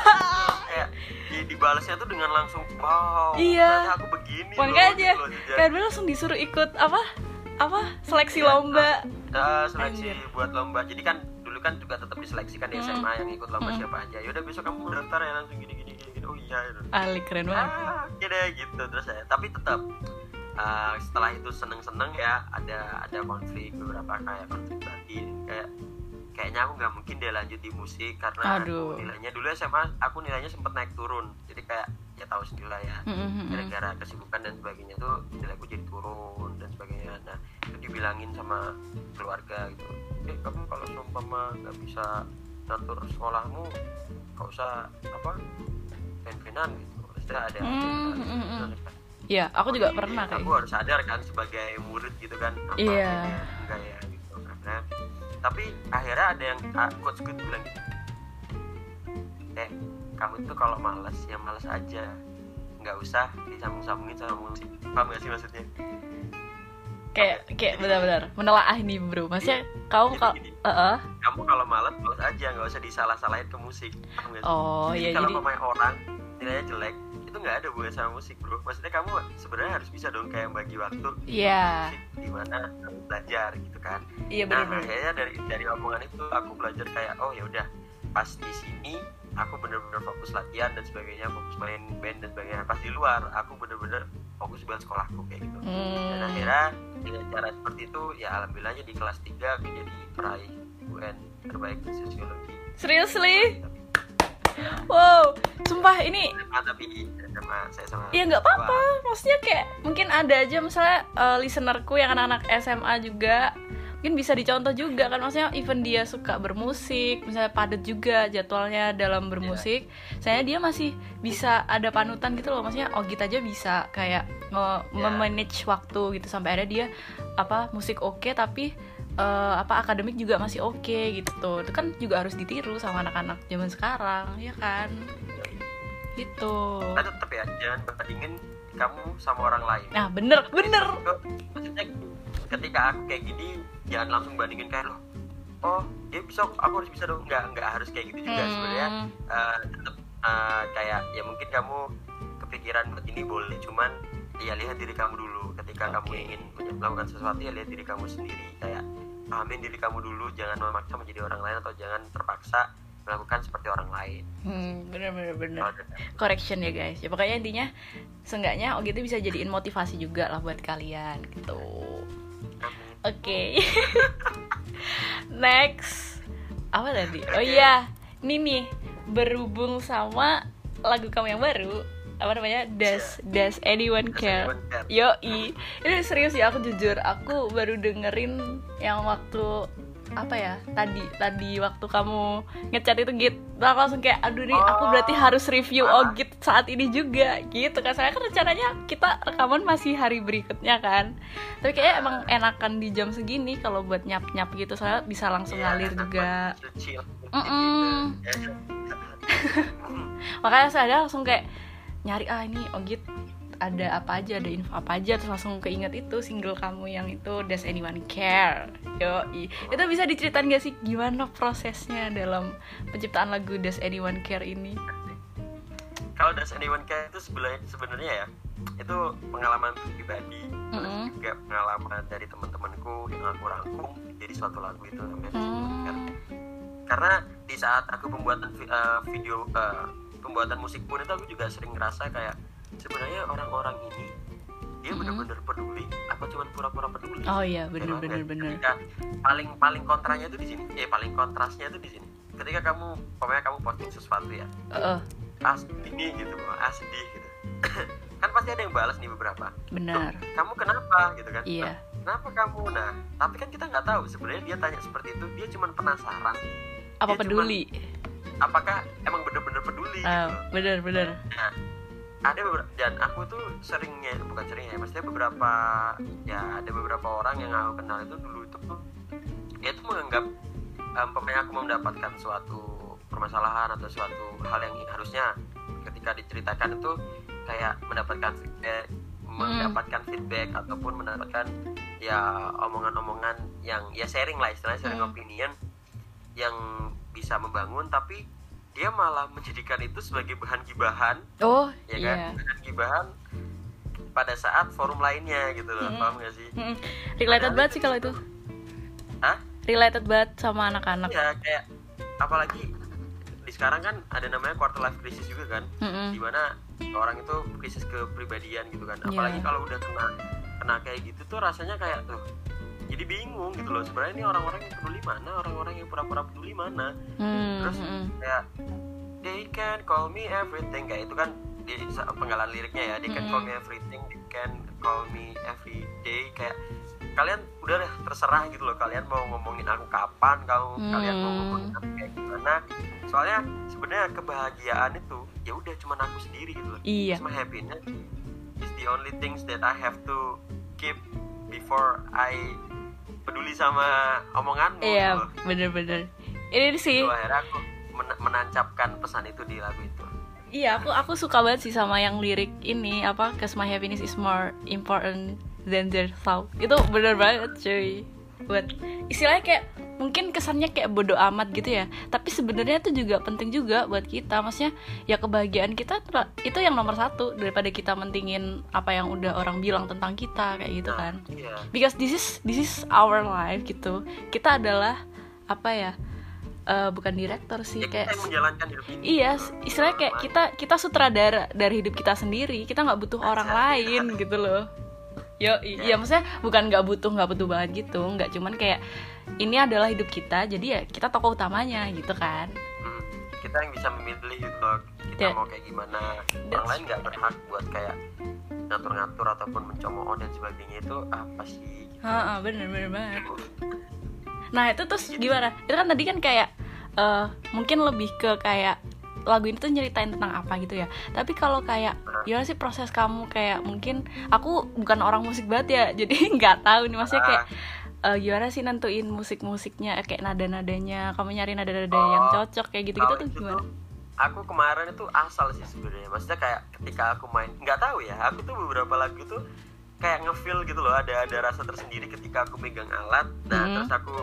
kayak di, dibalasnya tuh dengan langsung wow Iya. aku begini Makanya loh, gitu loh, kan langsung disuruh ikut apa? Apa? Seleksi lomba. Ah, seleksi Anjir. buat lomba jadi kan dulu kan juga tetap diseleksikan di Hmm. SMA yang ikut lomba Hmm. siapa aja yaudah besok kamu daftar ya langsung gini gini gini, gini. oh iya gitu. Ali keren banget. ah oke deh gitu terus ya tapi tetap ah, setelah itu seneng seneng ya ada ada konflik beberapa kayak konflik batin kayak kayaknya aku nggak mungkin deh lanjut di musik karena Aduh. aku nilainya dulu SMA aku nilainya sempet naik turun jadi kayak ya tahu sendiri lah ya Mm, mm, mm, mm. gara-gara kesibukan dan sebagainya tuh nilaiku jadi turun dan sebagainya nah itu dibilangin sama keluarga gitu eh kamu kalau seumpama nggak bisa ngatur sekolahmu nggak usah apa pen-penan gitu Maksudnya ada ada- hmm. ada- Iya, aku juga Jadi, pernah kayak aku gitu. harus sadar kan sebagai murid gitu kan apa Iya. bedanya, enggak ya gitu karena tapi akhirnya ada yang ah, coach good bilang gitu. Eh kamu tuh kalau males ya males aja. Nggak usah disambung-sambungin sama musik. Paham gak sih maksudnya? Kayak kayak benar-benar menelaah ini bro. Maksudnya kamu Jadi kalau gini, Heeh. kamu kalau males males aja. Nggak usah disalah-salahin ke musik. Oh jadi iya kalau jadi pemain orang nilainya jelek itu nggak ada hubungan sama musik bro. Maksudnya kamu sebenarnya harus bisa dong kayak bagi waktu iya. musik di mana kamu belajar gitu kan? Iya nah benar-benar akhirnya dari dari omongan itu aku belajar kayak oh ya udah pas di sini aku bener-bener fokus latihan dan sebagainya fokus main band dan sebagainya. Pas di luar aku bener-bener fokus buat sekolahku kayak gitu. Dan hmm. akhirnya dengan cara seperti itu ya alhamdulillahnya di kelas 3 aku jadi peraih UN terbaik di sosiologi. Seriously? Wow sumpah ini tapi sama saya sama ya nggak apa-apa. Maksudnya kayak mungkin ada aja misalnya eh, listenerku yang anak-anak SMA juga mungkin bisa dicontoh juga kan. Maksudnya even dia suka bermusik misalnya padat juga jadwalnya dalam bermusik. Saya dia masih bisa ada panutan gitu loh. Maksudnya oh gitu aja bisa kayak Ya. memanage waktu gitu. Sampai ada dia apa musik oke tapi eh, apa akademik juga masih oke gitu. Tuh itu kan juga harus ditiru sama anak-anak zaman sekarang ya kan gitu. Tapi tetap ya jangan bandingin kamu sama orang lain. Nah bener bener. Maksudnya ketika aku kayak gini jangan langsung bandingin kayak lo. Oh ya bisa aku harus bisa dong. Nggak nggak harus kayak gitu juga sebenarnya. Hmm, eh, tetap eh, kayak ya mungkin kamu kepikiran buat ini boleh cuman ya lihat diri kamu dulu. Ketika kamu Oke. ingin melakukan sesuatu ya lihat diri kamu sendiri. Kayak pahamin diri kamu dulu jangan memaksa menjadi orang lain atau jangan terpaksa melakukan seperti orang lain. Hmm, bener bener bener correction ya guys. Ya pokoknya intinya seenggaknya oh gitu bisa jadiin motivasi juga lah buat kalian gitu. Oke. Next. Apa tadi? Oh iya. Ini nih berhubung sama lagu kamu yang baru. Apa namanya? Does does anyone care? care? Yoi, ini serius ya aku jujur, aku baru dengerin yang waktu apa ya tadi tadi waktu kamu ngechat itu git aku langsung kayak aduh nih aku berarti harus review Ah. oh git saat ini juga gitu kan saya kan rencananya kita rekaman masih hari berikutnya kan tapi kayaknya emang enakan di jam segini kalau buat nyap nyap gitu saya bisa langsung Iya, ngalir juga. Ya. makanya saya langsung kayak nyari ah ini Ogit ada apa aja ada info apa aja terus langsung keinget itu single kamu yang itu Does Anyone Care yo itu bisa diceritain gak sih gimana prosesnya dalam penciptaan lagu Does Anyone Care ini kalau Does Anyone Care itu sebenarnya ya itu pengalaman pribadi terus Mm-mm. juga pengalaman dari teman-temanku yang aku rangkum jadi suatu lagu itu namanya Does Anyone Care. Hmm. karena di saat aku pembuatan eh, video eh, pembuatan musik pun itu aku juga sering ngerasa kayak sebenarnya orang-orang ini dia benar-benar peduli apa cuma pura-pura peduli? Oh iya bener Memang bener bener. ketika paling paling kontranya itu di sini eh paling kontrasnya itu di sini. Ketika kamu pokoknya kamu posting sesuatu ya. Heeh, ah ini gitu ah sedih gitu. Kan pasti ada yang balas nih beberapa. Benar. "Loh, kamu kenapa? Gitu kan. Iya. "Loh, kenapa kamu? Nah tapi kan kita nggak tahu. Sebenarnya dia tanya seperti itu dia cuma penasaran. Apa Dia cuman- peduli? Apakah emang bener-bener peduli gitu Ah, loh. bener bener. Nah ada beberapa dan aku tuh seringnya bukan seringnya maksudnya beberapa ya ada beberapa orang yang aku kenal itu dulu itu tuh dia tuh menganggap um, pemain aku mendapatkan suatu permasalahan atau suatu hal yang harusnya ketika diceritakan itu kayak mendapatkan feedback mendapatkan feedback ataupun mendapatkan ya omongan-omongan yang ya sharing lah istilahnya sharing Hmm. opinion yang bisa membangun tapi dia malah menjadikan itu sebagai bahan gibahan oh ya iya kan bahan gibahan pada saat forum lainnya gitu loh Mm-mm. paham gak sih Mm-mm. related banget sih kalau itu Hah? related banget sama anak-anak ya kayak apalagi di sekarang kan ada namanya quarter life crisis juga kan Mm-mm. di mana orang itu krisis kepribadian gitu kan Iya. apalagi kalau udah kena kena kayak gitu tuh rasanya kayak tuh jadi bingung gitu loh sebenarnya ini orang-orang yang peduli mana? Orang-orang yang pura-pura peduli mana? Hmm, terus mm-mm. kayak they can call me everything kayak itu kan di penggalan liriknya ya. They can call me everything they can call me every day. Kayak kalian udah deh terserah gitu loh kalian mau ngomongin aku kapan kalau kalian mau Hmm. ngomongin aku kayak gimana. Soalnya sebenarnya kebahagiaan itu ya udah cuman aku sendiri gitu loh. Iya. Cuma happiness. Is the only things that I have to keep before I peduli sama omonganmu iya gitu. bener-bener ini sih Itu akhirnya aku men- menancapkan pesan itu di lagu itu Iya, aku aku suka banget sih sama yang lirik ini apa cause my happiness is more important than their thought. Itu bener banget, cuy. Buat istilahnya kayak mungkin kesannya kayak bodoh amat gitu ya. Tapi sebenarnya itu juga penting juga buat kita. Maksudnya ya kebahagiaan kita itu yang nomor satu daripada kita mentingin apa yang udah orang bilang tentang kita kayak gitu kan. iya Because this is this is our life gitu. Kita adalah apa ya? eh, bukan direktur sih ya kita kayak yang menjalankan hidup ini Iya, istilahnya kayak kita kita sutradara dari hidup kita sendiri. Kita nggak butuh orang lain gitu loh. Yo, iya maksudnya bukan nggak butuh nggak butuh banget gitu, nggak cuman kayak ini adalah hidup kita, jadi ya kita tokoh utamanya gitu kan. Hmm, kita yang bisa memilih gitu kita Yeah. mau kayak gimana orang lain nggak berhak buat kayak ngatur-ngatur ataupun mencemooh dan sebagainya itu apa sih gitu. Bener bener banget. Nah itu terus gimana? Itu kan tadi kan kayak eh, mungkin lebih ke kayak lagu ini tuh nyeritain tentang apa gitu ya. Tapi kalau kayak gimana sih proses kamu kayak mungkin aku bukan orang musik banget ya, jadi nggak tahu nih maksudnya kayak eh, gimana sih nentuin musik-musiknya eh, kayak nada-nadanya, kamu nyari nada-nada yang Oh, cocok kayak gitu-gitu tuh itu gimana? tuh, aku kemarin itu asal sih sebenarnya maksudnya kayak ketika aku main nggak tahu ya aku tuh beberapa lagu tuh kayak ngefeel gitu loh ada ada rasa tersendiri ketika aku megang alat nah Mhm. terus aku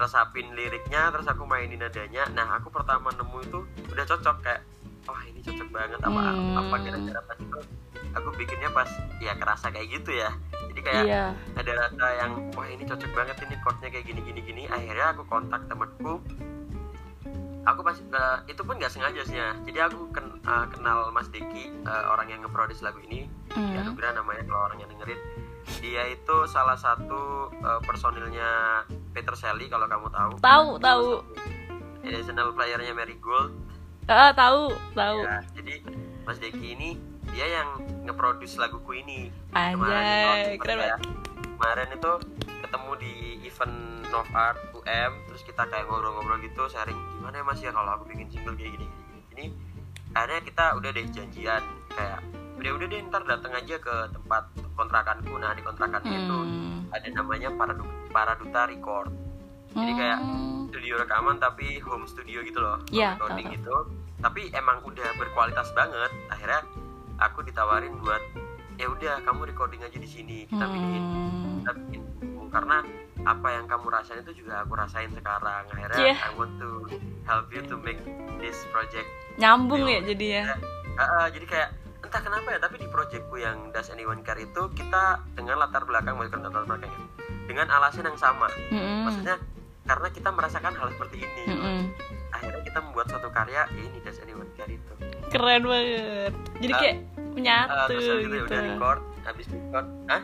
resapin liriknya terus aku mainin nadanya. Nah aku pertama nemu itu udah cocok kayak wah ini cocok banget apa Hmm. apa kira-kira pas itu aku bikinnya pas ya kerasa kayak gitu ya. Jadi kayak Iya. ada rasa yang wah ini cocok banget ini chordnya kayak gini gini. Gini akhirnya aku kontak temanku aku pas eh, itu pun nggak sengaja sih ya. Jadi aku ken- eh, kenal Mas Deki eh, orang yang ngeproduce lagu ini. Hmm. ya Nugra namanya kalau orang yang dengerin dia itu salah satu eh, personilnya Peter Shelley kalau kamu tahu. Tahu, tahu. additional playernya Marigold Ah, tahu, tahu. ya jadi Mas Deki ini dia yang ngeproduce laguku ini. Anjay, itu keren kayak kemarin itu ketemu di event Nov Art UM terus kita kayak ngobrol-ngobrol gitu sharing gimana ya mas ya kalau aku bikin single kayak gini gini gini? Ini akhirnya kita udah deh janjian kayak udah udah deh ntar datang aja ke tempat kontrakanku nah di kontrakannya itu Hmm. ada namanya Paradu Paraduta Record jadi kayak Hmm. studio rekaman tapi home studio gitu loh Iya, recording gitu tapi emang udah berkualitas banget akhirnya aku ditawarin buat ya udah kamu recording aja di sini kita bikin Hmm. kita bikin karena apa yang kamu rasain itu juga aku rasain sekarang akhirnya Cie. I want to help you to make this project Nyambung Iya. ya jadinya. Ah, ah, jadi kayak entah kenapa ya tapi di projectku yang Does Anyone Care itu kita dengan latar belakang bukan latar belakang ya, dengan alasan yang sama Mm-mm. maksudnya karena kita merasakan hal seperti ini Mm-mm. akhirnya kita membuat suatu karya ya ini Does Anyone Care itu Keren banget. Jadi Ah, kayak Ah, menyatu terus habis itu ya gitu. udah record habis record Hah?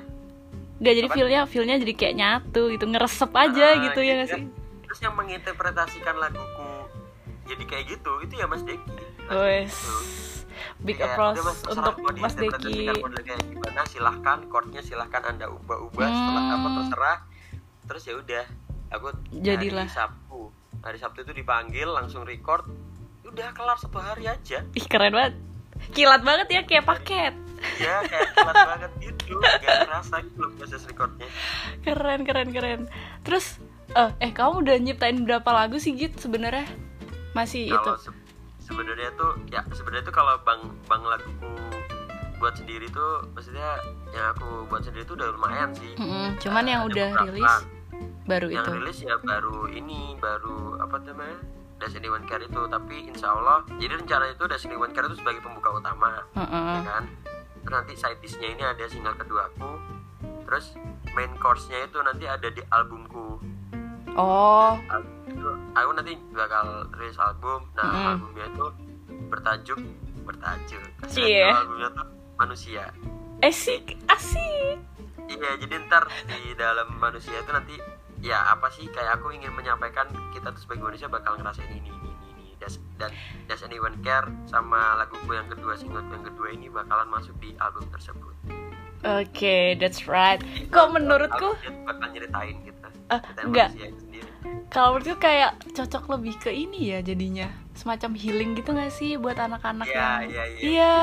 Udah jadi feelnya feelnya jadi kayak nyatu gitu, ngeresep aja Ah, gitu ya nggak iya. sih? terus yang menginterpretasikan laguku jadi kayak gitu itu ya Mas Deki Wes. Itu. Big Kayak, applause Mas, untuk Mas Deki. gimana silahkan chordnya silahkan anda ubah-ubah setelah Hmm. apa terserah terus ya udah aku Jadilah. hari Sabtu hari Sabtu itu dipanggil langsung record udah kelar satu hari aja Ih keren banget. Kilat banget ya kayak paket. ya kayak kelar banget gitu gak kerasa gitu loh proses recordnya Keren keren keren. Terus eh eh kamu udah nyiptain berapa lagu sih Git sebenarnya? Masih itu. kalau se- sebenarnya tuh ya sebenarnya tuh kalau bang bang laguku buat sendiri tuh maksudnya yang aku buat sendiri tuh udah lumayan sih. Mm-mm, Cuman yang Ada udah rilis baru yang itu. rilis ya baru ini baru apa namanya Destiny One Care itu. Tapi insya Allah jadi rencana itu Destiny One Care itu sebagai pembuka utama ya Heeh. kan? Terus nanti side disknya ini ada single kedua aku. Terus main course-nya itu nanti ada di albumku Oh, aku nanti bakal rilis album nah albumnya itu bertajuk bertajuk Cie. Nah, albumnya tuh manusia asik asik. Iya, jadi ntar di dalam manusia itu nanti ya apa sih kayak aku ingin menyampaikan kita tuh sebagai manusia bakal ngerasain ini ini ini, ini. Das, dan Does Anyone Care sama laguku yang kedua single yang kedua ini bakalan masuk di album tersebut. Oke, that's right. Kok menurutku bakal nyeritain gitu. Ah, Ceritain enggak. manusia. Kalau menurutku kayak cocok lebih ke ini ya jadinya. Semacam healing gitu gak sih buat anak-anak Iya, yang iya, iya. iya.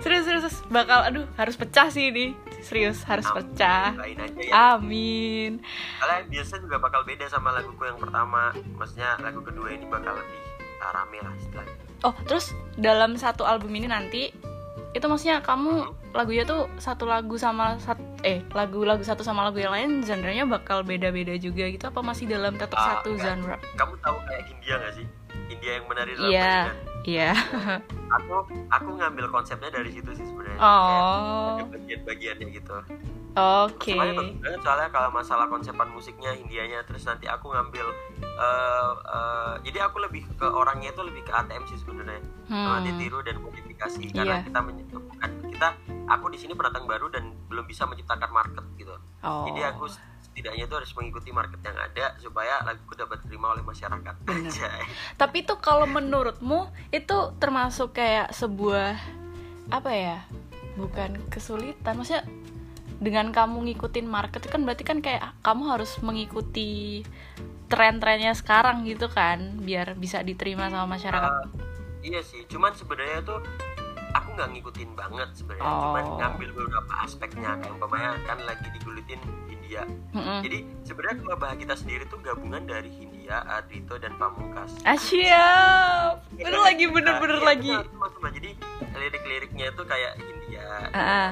Serius serius serius. bakal aduh harus pecah sih ini. Serius harus Amin, pecah. aja ya. Amin. Kalian biasanya juga bakal beda sama laguku yang pertama. Maksudnya lagu kedua ini bakal lebih rame lah istilahnya oh terus dalam satu album ini nanti itu maksudnya kamu lagunya tuh satu lagu sama sat eh lagu-lagu satu sama lagu yang lain genre-nya bakal beda-beda juga gitu apa masih dalam tetap Ah, satu enggak. genre Kamu tahu kayak India gak sih? India yang menari dalam Iya. iya Aku aku ngambil konsepnya dari situ sih sebenarnya Kayak oh ada bagian-bagiannya gitu oke banget soalnya kalau masalah konsepan musiknya Indianya terus nanti aku ngambil eh, eh, jadi aku lebih ke orangnya itu lebih ke ATM sih sebenarnya hmm. ditiru dan modifikasi karena Iya. kita menyebutkan kita aku di sini pendatang baru dan belum bisa menciptakan market gitu oh jadi aku setidaknya itu harus mengikuti market yang ada supaya laguku dapat diterima oleh masyarakat. Tapi itu kalau menurutmu itu termasuk kayak sebuah apa ya? Bukan kesulitan, maksudnya dengan kamu ngikutin market itu kan berarti kan kayak kamu harus mengikuti tren-trennya sekarang gitu kan, biar bisa diterima sama masyarakat. Eh, iya sih cuman sebenarnya tuh aku nggak ngikutin banget sebenarnya Oh. cuman ngambil beberapa aspeknya kayak umpamanya kan lagi digulitin India Mm-mm. jadi sebenarnya bahasa kita sendiri tuh gabungan dari Hindia, Ardito dan Pamungkas Ah siap, bener lagi bener-bener Nah, iya, lagi. benar, benar, benar. jadi lirik-liriknya itu kayak Hindia Ah, ah.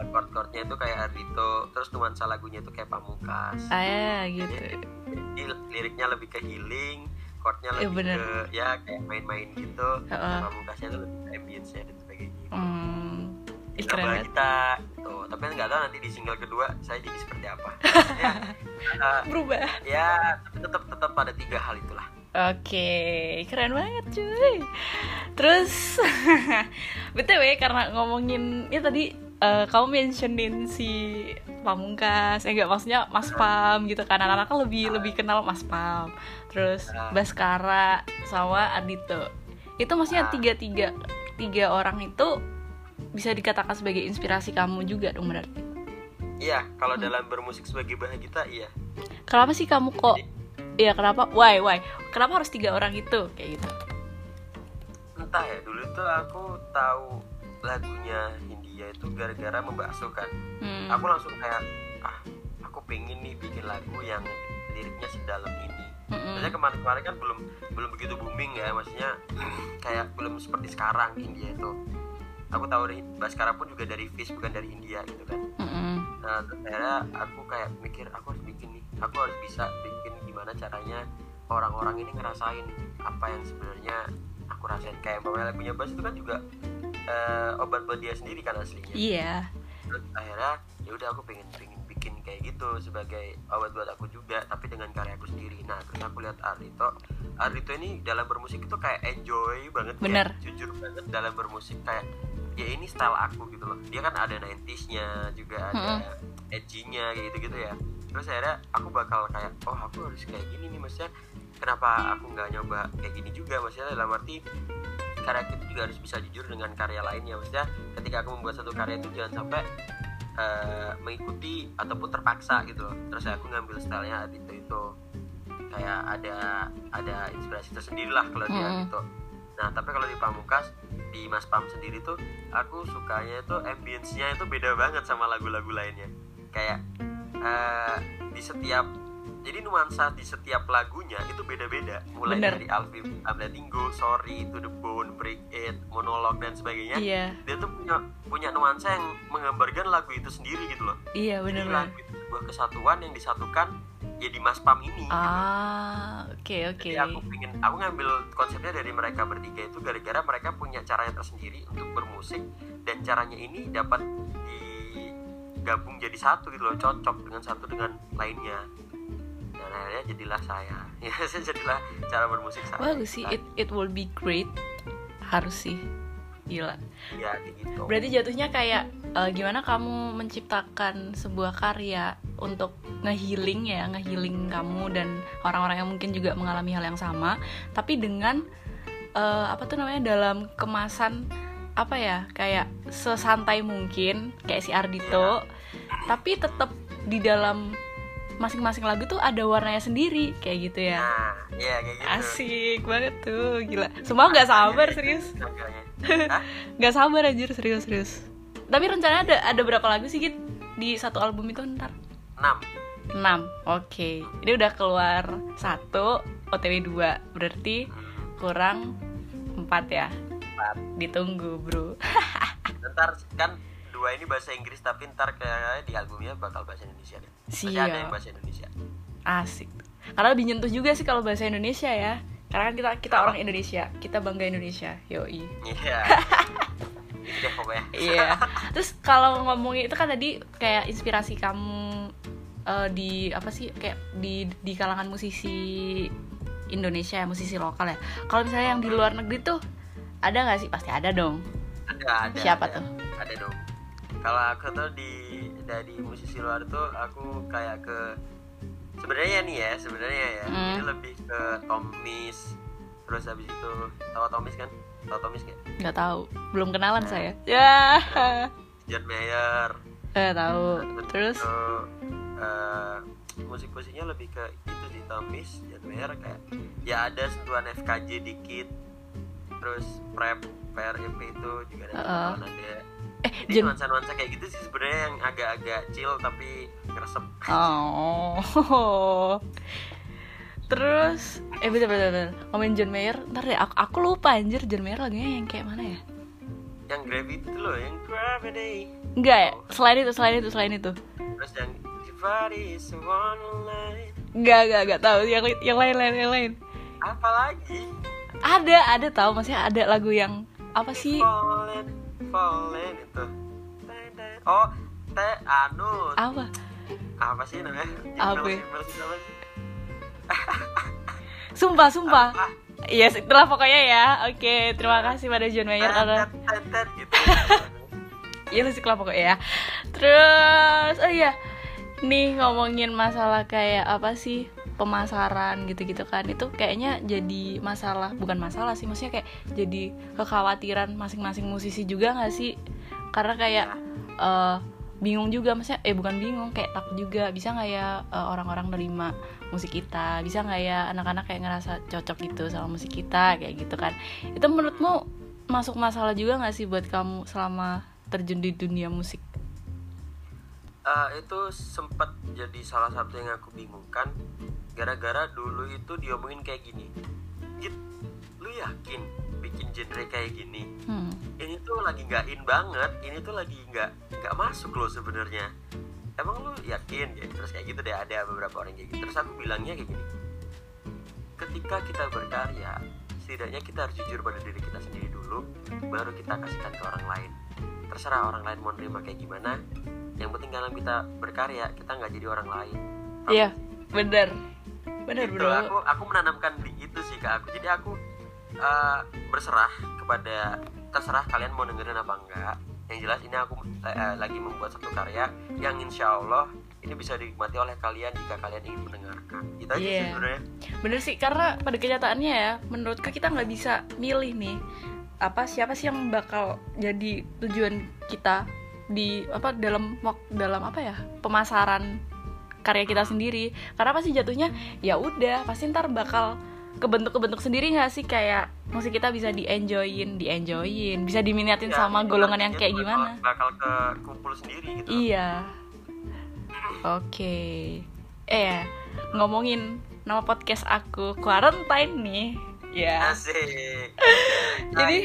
Chord-chordnya itu kayak Ardito terus nuansa lagunya itu kayak Pamungkas Ah, ya, gitu. jadi liriknya lebih ke healing chordnya Iya, lebih bener. ke ya kayak main-main gitu Heeh. Pamungkasnya itu lebih ke ambience dan sebagainya Hmm, ih, keren kita gitu tapi nggak tahu nanti di single kedua saya jadi seperti apa ya, eh, Berubah. ya tapi tetap tetap pada tiga hal itulah Oke, keren banget cuy. Terus, btw karena ngomongin ya tadi eh, kamu mentionin si Pamungkas, eh enggak maksudnya Mas Pam gitu kan, anak-anak kan lebih lebih kenal Mas Pam. Terus Baskara sama Adito. Itu maksudnya tiga tiga tiga orang itu bisa dikatakan sebagai inspirasi kamu juga dong berarti. iya kalau Hmm. dalam bermusik sebagai bahan kita iya Kenapa sih kamu kok? Iya kenapa? Why why? Kenapa harus tiga orang itu kayak gitu? entah ya dulu tuh aku tahu lagunya Hindia itu gara-gara membahas kan Hmm. aku langsung kayak ah aku pengen nih bikin lagu yang liriknya sedalam ini. Maksudnya kemarin-kemarin kan belum belum begitu booming ya maksudnya kayak belum seperti sekarang India itu aku tahu dari Baskara pun juga dari Fish bukan dari India gitu kan Mm-mm. nah akhirnya aku kayak mikir aku harus bikin nih aku harus bisa bikin gimana caranya orang-orang ini ngerasain apa yang sebenarnya aku rasain kayak umpamanya lagunya Bas itu kan juga eh, obat buat dia sendiri kan aslinya. Iya. terus akhirnya ya udah aku pengen pengen bikin kayak gitu sebagai obat buat aku juga tapi dengan karya aku sendiri. Nah terus aku lihat Ardito Ardito ini dalam bermusik itu kayak enjoy banget ya. Bener. jujur banget dalam bermusik. Kayak ya ini style aku gitu loh. Dia kan ada 90s-nya juga ada edgy-nya kayak gitu gitu ya. Terus akhirnya aku bakal kayak oh aku harus kayak gini nih maksudnya kenapa aku nggak nyoba kayak gini juga? Maksudnya dalam arti karya kita juga harus bisa jujur dengan karya lainnya. Maksudnya ketika aku membuat satu karya itu jangan sampai eh, mengikuti ataupun terpaksa gitu loh. Terus aku ngambil stylenya itu itu kayak ada ada inspirasi tersendiri lah kalau dia Mm-mm. gitu. Nah tapi kalau di Pamungkas di Mas Pam sendiri tuh aku sukanya itu ambience-nya itu beda banget sama lagu-lagu lainnya. Kayak eh, di setiap jadi nuansa di setiap lagunya itu beda-beda mulai Bener. dari Alvin Ablatingo, Sorry, To The Bone, Break It, Monolog dan sebagainya Iya. dia tuh punya punya nuansa yang menggambarkan lagu itu sendiri gitu loh Iya jadi benar-benar. lagu itu sebuah kesatuan yang disatukan ya di Mas Pam ini gitu. Ah, oke oke. Jadi aku pengen aku ngambil konsepnya dari mereka bertiga itu gara-gara mereka punya caranya tersendiri untuk bermusik dan caranya ini dapat digabung jadi satu gitu loh cocok dengan satu dengan lainnya dan akhirnya jadilah saya ya saya jadilah cara bermusik saya Bagus sih. It it will be great. Harus sih. Gila. ya gitu Berarti jatuhnya kayak eh, gimana kamu menciptakan sebuah karya untuk ngehealing ya, ngehealing kamu dan orang-orang yang mungkin juga mengalami hal yang sama, tapi dengan eh, apa tuh namanya dalam kemasan apa ya kayak sesantai mungkin kayak si Ardito, tapi tetap di dalam masing-masing lagu tuh ada warnanya sendiri kayak gitu ya. nah ya kayak gitu Asik banget tuh, gila. Semua nggak sabar serius. Makanya. Hah? Gak sabar anjir serius serius. Tapi rencananya ada ada berapa lagu sih Git? di satu album itu ntar 6 6 oke ini udah keluar satu otw 2 berarti kurang 4 ya ditunggu bro ntar kan dua ini bahasa Inggris tapi ntar kayak di albumnya bakal bahasa Indonesia deh ada yang bahasa Indonesia asik karena lebih nyentuh juga sih kalau bahasa Indonesia ya karena kan kita kita orang Indonesia kita bangga Indonesia yoi iya deh pokoknya Iya. Terus kalau ngomongin itu kan tadi kayak inspirasi kamu eh, di apa sih kayak di di kalangan musisi Indonesia ya, musisi lokal ya. Kalau misalnya yang di luar negeri tuh ada nggak sih? Pasti ada dong. ada ada Siapa ada. tuh? ada dong kalau aku tuh di dari musisi luar tuh aku kayak ke sebenarnya nih ya sebenarnya ya Hmm. ini lebih ke Tomis terus habis itu tahu Tomis kan tahu Tomis kan Nggak tahu. Belum kenalan saya. Ya. John Mayer Eh tahu. Terus itu eh, musik-musiknya lebih ke itu di Tomis John Mayer kayak ya ada sentuhan FKJ dikit terus prep PRP itu juga ada Uh-uh. sentuhan ada eh Jadi Jen nuansa-nuansa kayak gitu sih sebenarnya yang agak-agak chill tapi ngeresep. Oh. Terus eh bener bener bener. Ngomongin John Mayer, ntar deh aku, aku lupa anjir John Mayer lagunya yang kayak mana ya? Yang gravity itu loh, yang gravity. Enggak ya? Selain itu, selain itu, selain itu. Terus yang Everybody is one line. Enggak, enggak, enggak tahu yang yang lain lain yang lain. Apa lagi? Ada, ada tahu maksudnya ada lagu yang apa sih? Fallen, fallen itu. Oh, teh anu. Apa? Apa sih namanya? Apa? Sumpah, sumpah. Ah, Yes, itulah pokoknya ya. Oke, terima kasih pada John Mayer karena gitu. Iya musik lah pokoknya ya Terus Oh iya Nih ngomongin masalah kayak apa sih Pemasaran gitu-gitu kan. Itu kayaknya jadi masalah Bukan masalah sih Maksudnya kayak jadi kekhawatiran masing-masing musisi juga gak sih? Karena kayak eh, Bingung juga Maksudnya Eh bukan bingung Kayak takut juga. Bisa gak ya eh, orang-orang nerima musik kita? Bisa gak ya anak-anak kayak ngerasa cocok gitu sama musik kita Kayak gitu kan? Itu menurutmu masuk masalah juga gak sih buat kamu selama terjun di dunia musik? Eh, itu sempat jadi salah satu yang aku bingungkan gara-gara dulu itu diomongin kayak gini Git, lu yakin bikin genre kayak gini? Hmm. ini tuh lagi nggak in banget ini tuh lagi nggak nggak masuk loh sebenarnya. Emang lu yakin? Ya terus kayak gitu deh ada beberapa orang kayak gitu. Terus aku bilangnya kayak gini ketika kita berkarya setidaknya kita harus jujur pada diri kita sendiri dulu baru kita kasihkan ke orang lain. Terserah orang lain mau nerima kayak gimana yang penting dalam kita berkarya kita nggak jadi orang lain. Iya, bener. Bener Gitu, bro. aku aku menanamkan di itu sih ke aku jadi aku eh, berserah kepada terserah kalian mau dengerin apa enggak yang jelas ini aku eh, lagi membuat satu karya yang insya Allah ini bisa dinikmati oleh kalian jika kalian ingin mendengarkan itu aja sih Iya. sebenarnya Bener sih, karena pada kenyataannya ya, menurutku kita nggak bisa milih nih apa siapa sih yang bakal jadi tujuan kita di apa dalam dalam apa ya pemasaran karya kita sendiri karena pasti jatuhnya ya udah pasti ntar bakal kebentuk kebentuk sendiri nggak sih kayak musik kita bisa di enjoyin di enjoyin bisa diminatin Ya, sama golongan yang nantinya kayak gimana bakal ke kumpul sendiri gitu Iya. Oke. Eh, ngomongin nama podcast aku Quarantine nih. Ya. asik Jadi,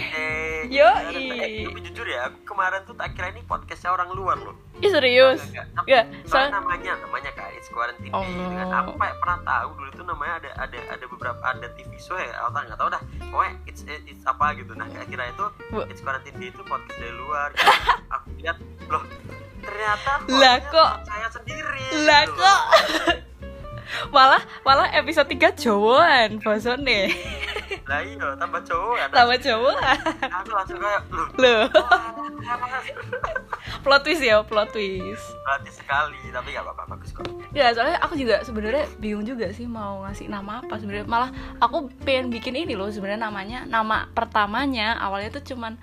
yoi. Eh, tapi jujur ya aku kemarin tuh tak kira ini podcastnya orang luar loh Ih serius. Enggak, enggak. Ya, so namanya namanya kak It's Quarantine gitu kan. Aku kayak pernah tahu dulu itu namanya ada ada ada beberapa ada TV show ya. Aku nggak tahu dah. Pokoknya it's, it's apa gitu. Nah kayak kira itu It's Quarantine Day itu podcast dari luar. Gitu. aku lihat loh ternyata Lah, kok- saya sendiri. lah gitu kok malah malah episode 3 Jawaan bosone. Lah iya tambah cowok kan. Tambah Jawaan. Aku langsung kayak loh. Plot twist ya, plot twist. Berarti sekali tapi nggak apa-apa bagus kok. Ya soalnya aku juga sebenarnya bingung juga sih mau ngasih nama apa sebenarnya malah aku pengen bikin ini loh sebenarnya namanya nama pertamanya awalnya tuh cuman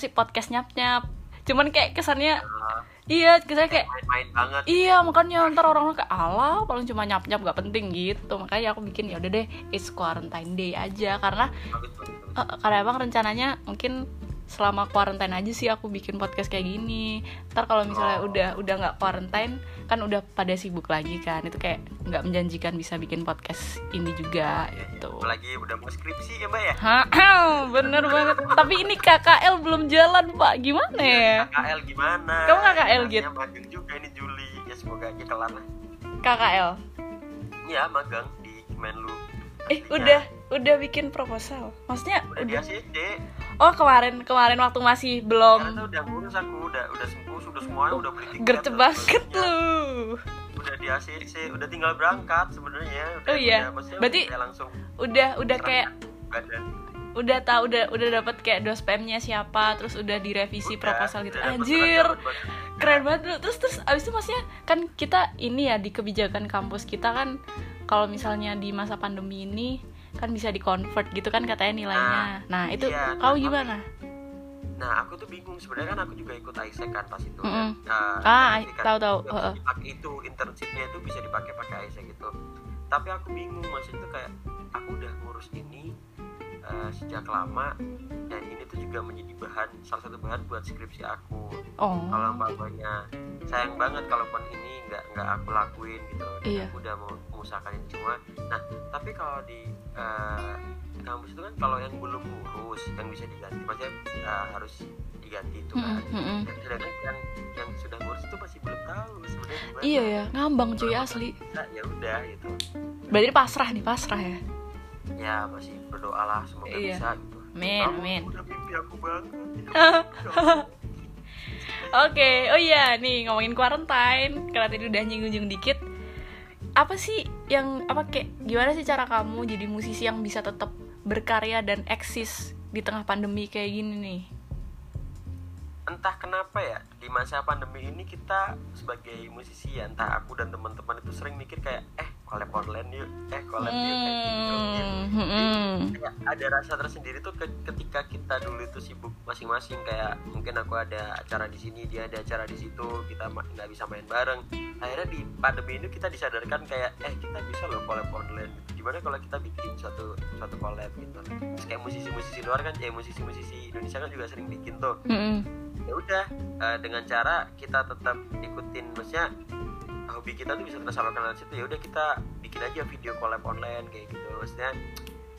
sih podcast nyap nyap cuman kayak kesannya Nah, iya kesannya kayak main-main banget. iya makanya ntar orang-orang kayak ala paling cuma nyap nyap gak penting gitu makanya aku bikin ya udah deh it's quarantine day aja karena Bagus, bagus, bagus. eh, karena emang rencananya mungkin selama quarantine aja sih aku bikin podcast kayak gini. Ntar kalau misalnya Oh. udah udah nggak quarantine kan udah pada sibuk lagi kan. Itu kayak nggak menjanjikan bisa bikin podcast ini juga gitu. Apalagi udah mau skripsi ya mbak ya? Hah, bener banget. Tapi ini KKL belum jalan pak. Gimana ya? KKL gimana? Kamu KKL, Rasanya Git? magang juga ini Juli. Ya semoga aja kelar lah. KKL ya magang di Kemenlu. Eh udah udah bikin proposal. Maksudnya udah di ACC oh kemarin kemarin waktu masih karena belum tuh udah ngurus aku udah udah sembuh sudah semuanya udah beli tiket. gercep banget lu udah di ACC udah tinggal berangkat sebenarnya Oh iya. udah, Berarti- udah langsung udah udah kayak badan udah tahu udah udah dapat kayak dospemnya siapa terus udah direvisi Udah, proposal gitu. udah anjir keren banget. Lu terus terus abis itu maksudnya kan kita ini ya di kebijakan kampus kita kan kalau misalnya di masa pandemi ini kan bisa di convert gitu kan katanya nilainya nah itu iya, kau nah, gimana Nah, aku tuh bingung sebenarnya kan aku juga ikut ISEC kan pas itu. Mm-mm. Nah, Ah, kan tahu-tahu, bisa heeh. dipakai itu internshipnya itu bisa dipakai pakai ISEC gitu. Tapi aku bingung maksudnya tuh kayak aku udah ngurus ini eh, sejak lama dan ini tuh juga menjadi bahan salah satu bahan buat skripsi aku. oh Kalau umpamanya sayang banget kalaupun ini nggak nggak aku lakuin gitu. Dan Iya. Aku udah mau mengusahakan ini semua. Nah, tapi kalau di eh, kampus itu kan kalau yang belum ngurus yang bisa diganti maksudnya eh, harus diganti itu kan. Mm-mm, mm-mm. Dan sedangkan yang yang sudah ngurus itu masih belum tahu sebenarnya iya ya ngambang cuy asli Nah, ya udah gitu. berarti pasrah nih pasrah ya Ya masih berdoa lah semoga Iya. bisa gitu. Amin, amin. Udah mimpi aku banget. Oke, oh iya nih ngomongin quarantine karena tadi udah nyinggung dikit. Apa sih yang apa kayak gimana sih cara kamu jadi musisi yang bisa tetap berkarya dan eksis di tengah pandemi kayak gini nih? entah kenapa ya di masa pandemi ini kita sebagai musisi ya entah aku dan teman-teman itu sering mikir kayak eh collab online yuk eh collab yuk kayak gitu, gitu. Hmm, hmm, hmm. Kayak ada rasa tersendiri tuh ke- ketika kita dulu itu sibuk masing-masing kayak mungkin aku ada acara di sini dia ada acara di situ kita nggak bisa main bareng akhirnya di pandemi ini kita disadarkan kayak eh kita bisa loh collab online gimana kalau kita bikin suatu suatu collab gitu Terus kayak musisi-musisi luar kan ya musisi-musisi Indonesia kan juga sering bikin tuh Hmm, hmm. Ya udah eh, dengan cara kita tetap ikutin maksudnya hobi kita tuh bisa kita salurkan lewat situ ya udah kita bikin aja video collab online kayak gitu maksudnya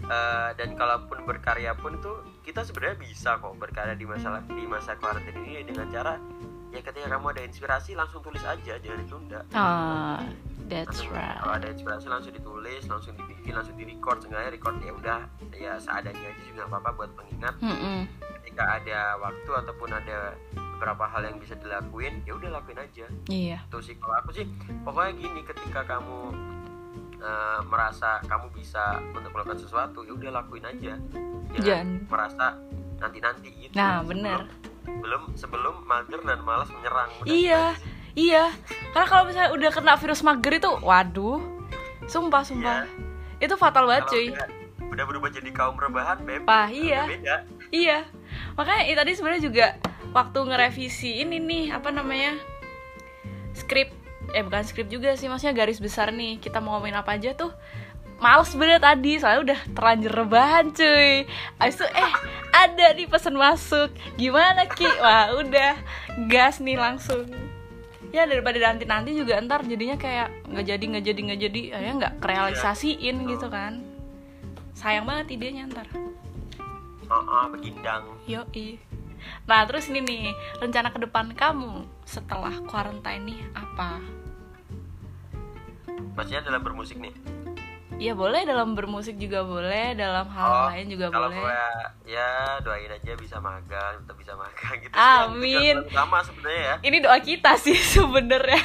eh, dan kalaupun berkarya pun itu kita sebenarnya bisa kok berkarya di masa di masa karantina ini dengan cara ya ketika kamu ada inspirasi langsung tulis aja jangan ditunda Ah, that's Langsung- right. kalau ada inspirasi langsung ditulis langsung dibikin langsung di record sengaja record ya udah ya seadanya aja juga nggak apa-apa buat pengingat Hmm, hmm. Ketika ada waktu ataupun ada beberapa hal yang bisa dilakuin ya udah lakuin aja Iya. itu sih kalau aku sih pokoknya gini ketika kamu eh, merasa kamu bisa untuk melakukan sesuatu ya udah lakuin aja jangan Jangan. merasa nanti nanti gitu Nah, bener. belum sebelum mager dan malas menyerang Iya. aja. Iya. Karena kalau misalnya udah kena virus mager itu, waduh. Sumpah, sumpah. Itu fatal banget, Kalau cuy. udah, udah berubah jadi kaum rebahan beb Pah, iya. beda Iya. Makanya eh, tadi sebenarnya juga waktu ngerevisi ini nih apa namanya? skrip eh bukan skrip juga sih maksudnya garis besar nih kita mau ngomongin apa aja tuh males bener tadi soalnya udah terlanjur rebahan cuy. Abis itu eh ada nih pesan masuk. Gimana Ki? Wah udah gas nih langsung. Ya daripada nanti nanti juga ntar jadinya kayak nggak jadi nggak jadi nggak jadi akhirnya nggak kerealisasiin gitu kan. Sayang banget idenya ntar oh, oh, begindang Yoi. Nah, terus ini nih, rencana ke depan kamu setelah quarantine nih apa? maksudnya dalam bermusik nih Ya boleh dalam bermusik juga boleh, dalam hal Oh, lain juga kalau boleh. gue ya doain aja bisa magang tetap bisa magang gitu sih Amin. tujuan utama sebenarnya ya Ini doa kita sih sebenarnya.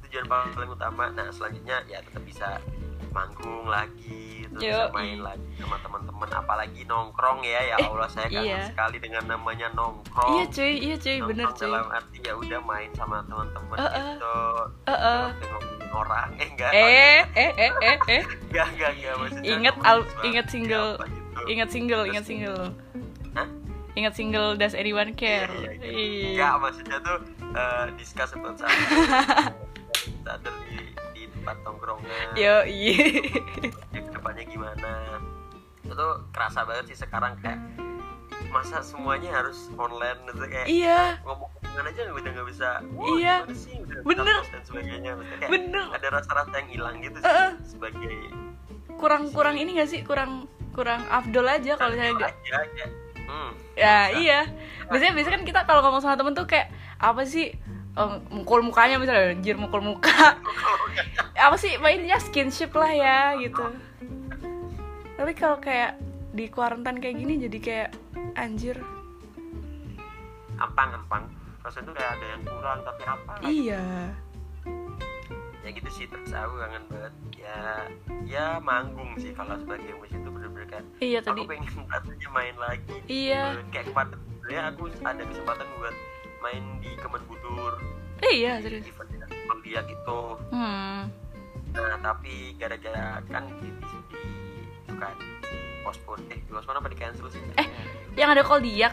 Tujuan paling utama nah selanjutnya ya tetap bisa manggung lagi terus bisa Yoi. main lagi sama teman-teman apalagi nongkrong ya ya Eh, Allah saya kangen iya. sekali dengan namanya nongkrong Iya cuy, iya cuy, bener Nongkrong cuy. dalam arti ya udah main sama teman-teman Eh, eh. gitu eh. ngomongin orang eh enggak Eh, eh, eh, eh, eh. enggak enggak enggak maksudnya Ingat ngomongin al- ingat single, gitu. ingat single, ingat single. Hah? Ingat single Does Anyone Care? Iya, iya, iya. Iya. Enggak, maksudnya tuh eh, discuss about di, di tempat tongkrongan Yo, iya. ya, ke depannya gimana itu kerasa banget sih sekarang kayak masa semuanya harus online gitu kayak iya ngomong aja udah nggak bisa Iya. sih udah Bener. dan sebagainya kayak bener ada rasa-rasa yang hilang gitu sih eh. sebagai kurang kurang ini gak sih kurang kurang afdol aja kalau misalnya nggak aja kayak hmm, ya bisa. iya biasanya biasanya kan kita kalau ngomong sama temen tuh kayak apa sih eh, mukul mukanya misalnya anjir mukul muka. Apa sih mainnya skinship lah ya gitu. Tapi kalau kayak di kuarantan kayak gini jadi kayak anjir. Ampang ampang rasanya tuh kayak ada yang kurang tapi apa? Iya. Ya gitu sih terus aku kangen banget. Ya ya manggung sih kalau sebagai musisi itu bener-bener kayak iya tadi. aku pengen rasanya main lagi. Iya. Kayak kemarin sebenarnya aku ada kesempatan buat main di Kemenbudur eh, iya di serius. event event dia gitu. Hmm. Nah tapi gara-gara kan di, di, di itu kan postpone eh di postpone apa di cancel sih? Eh. yang ada koldiak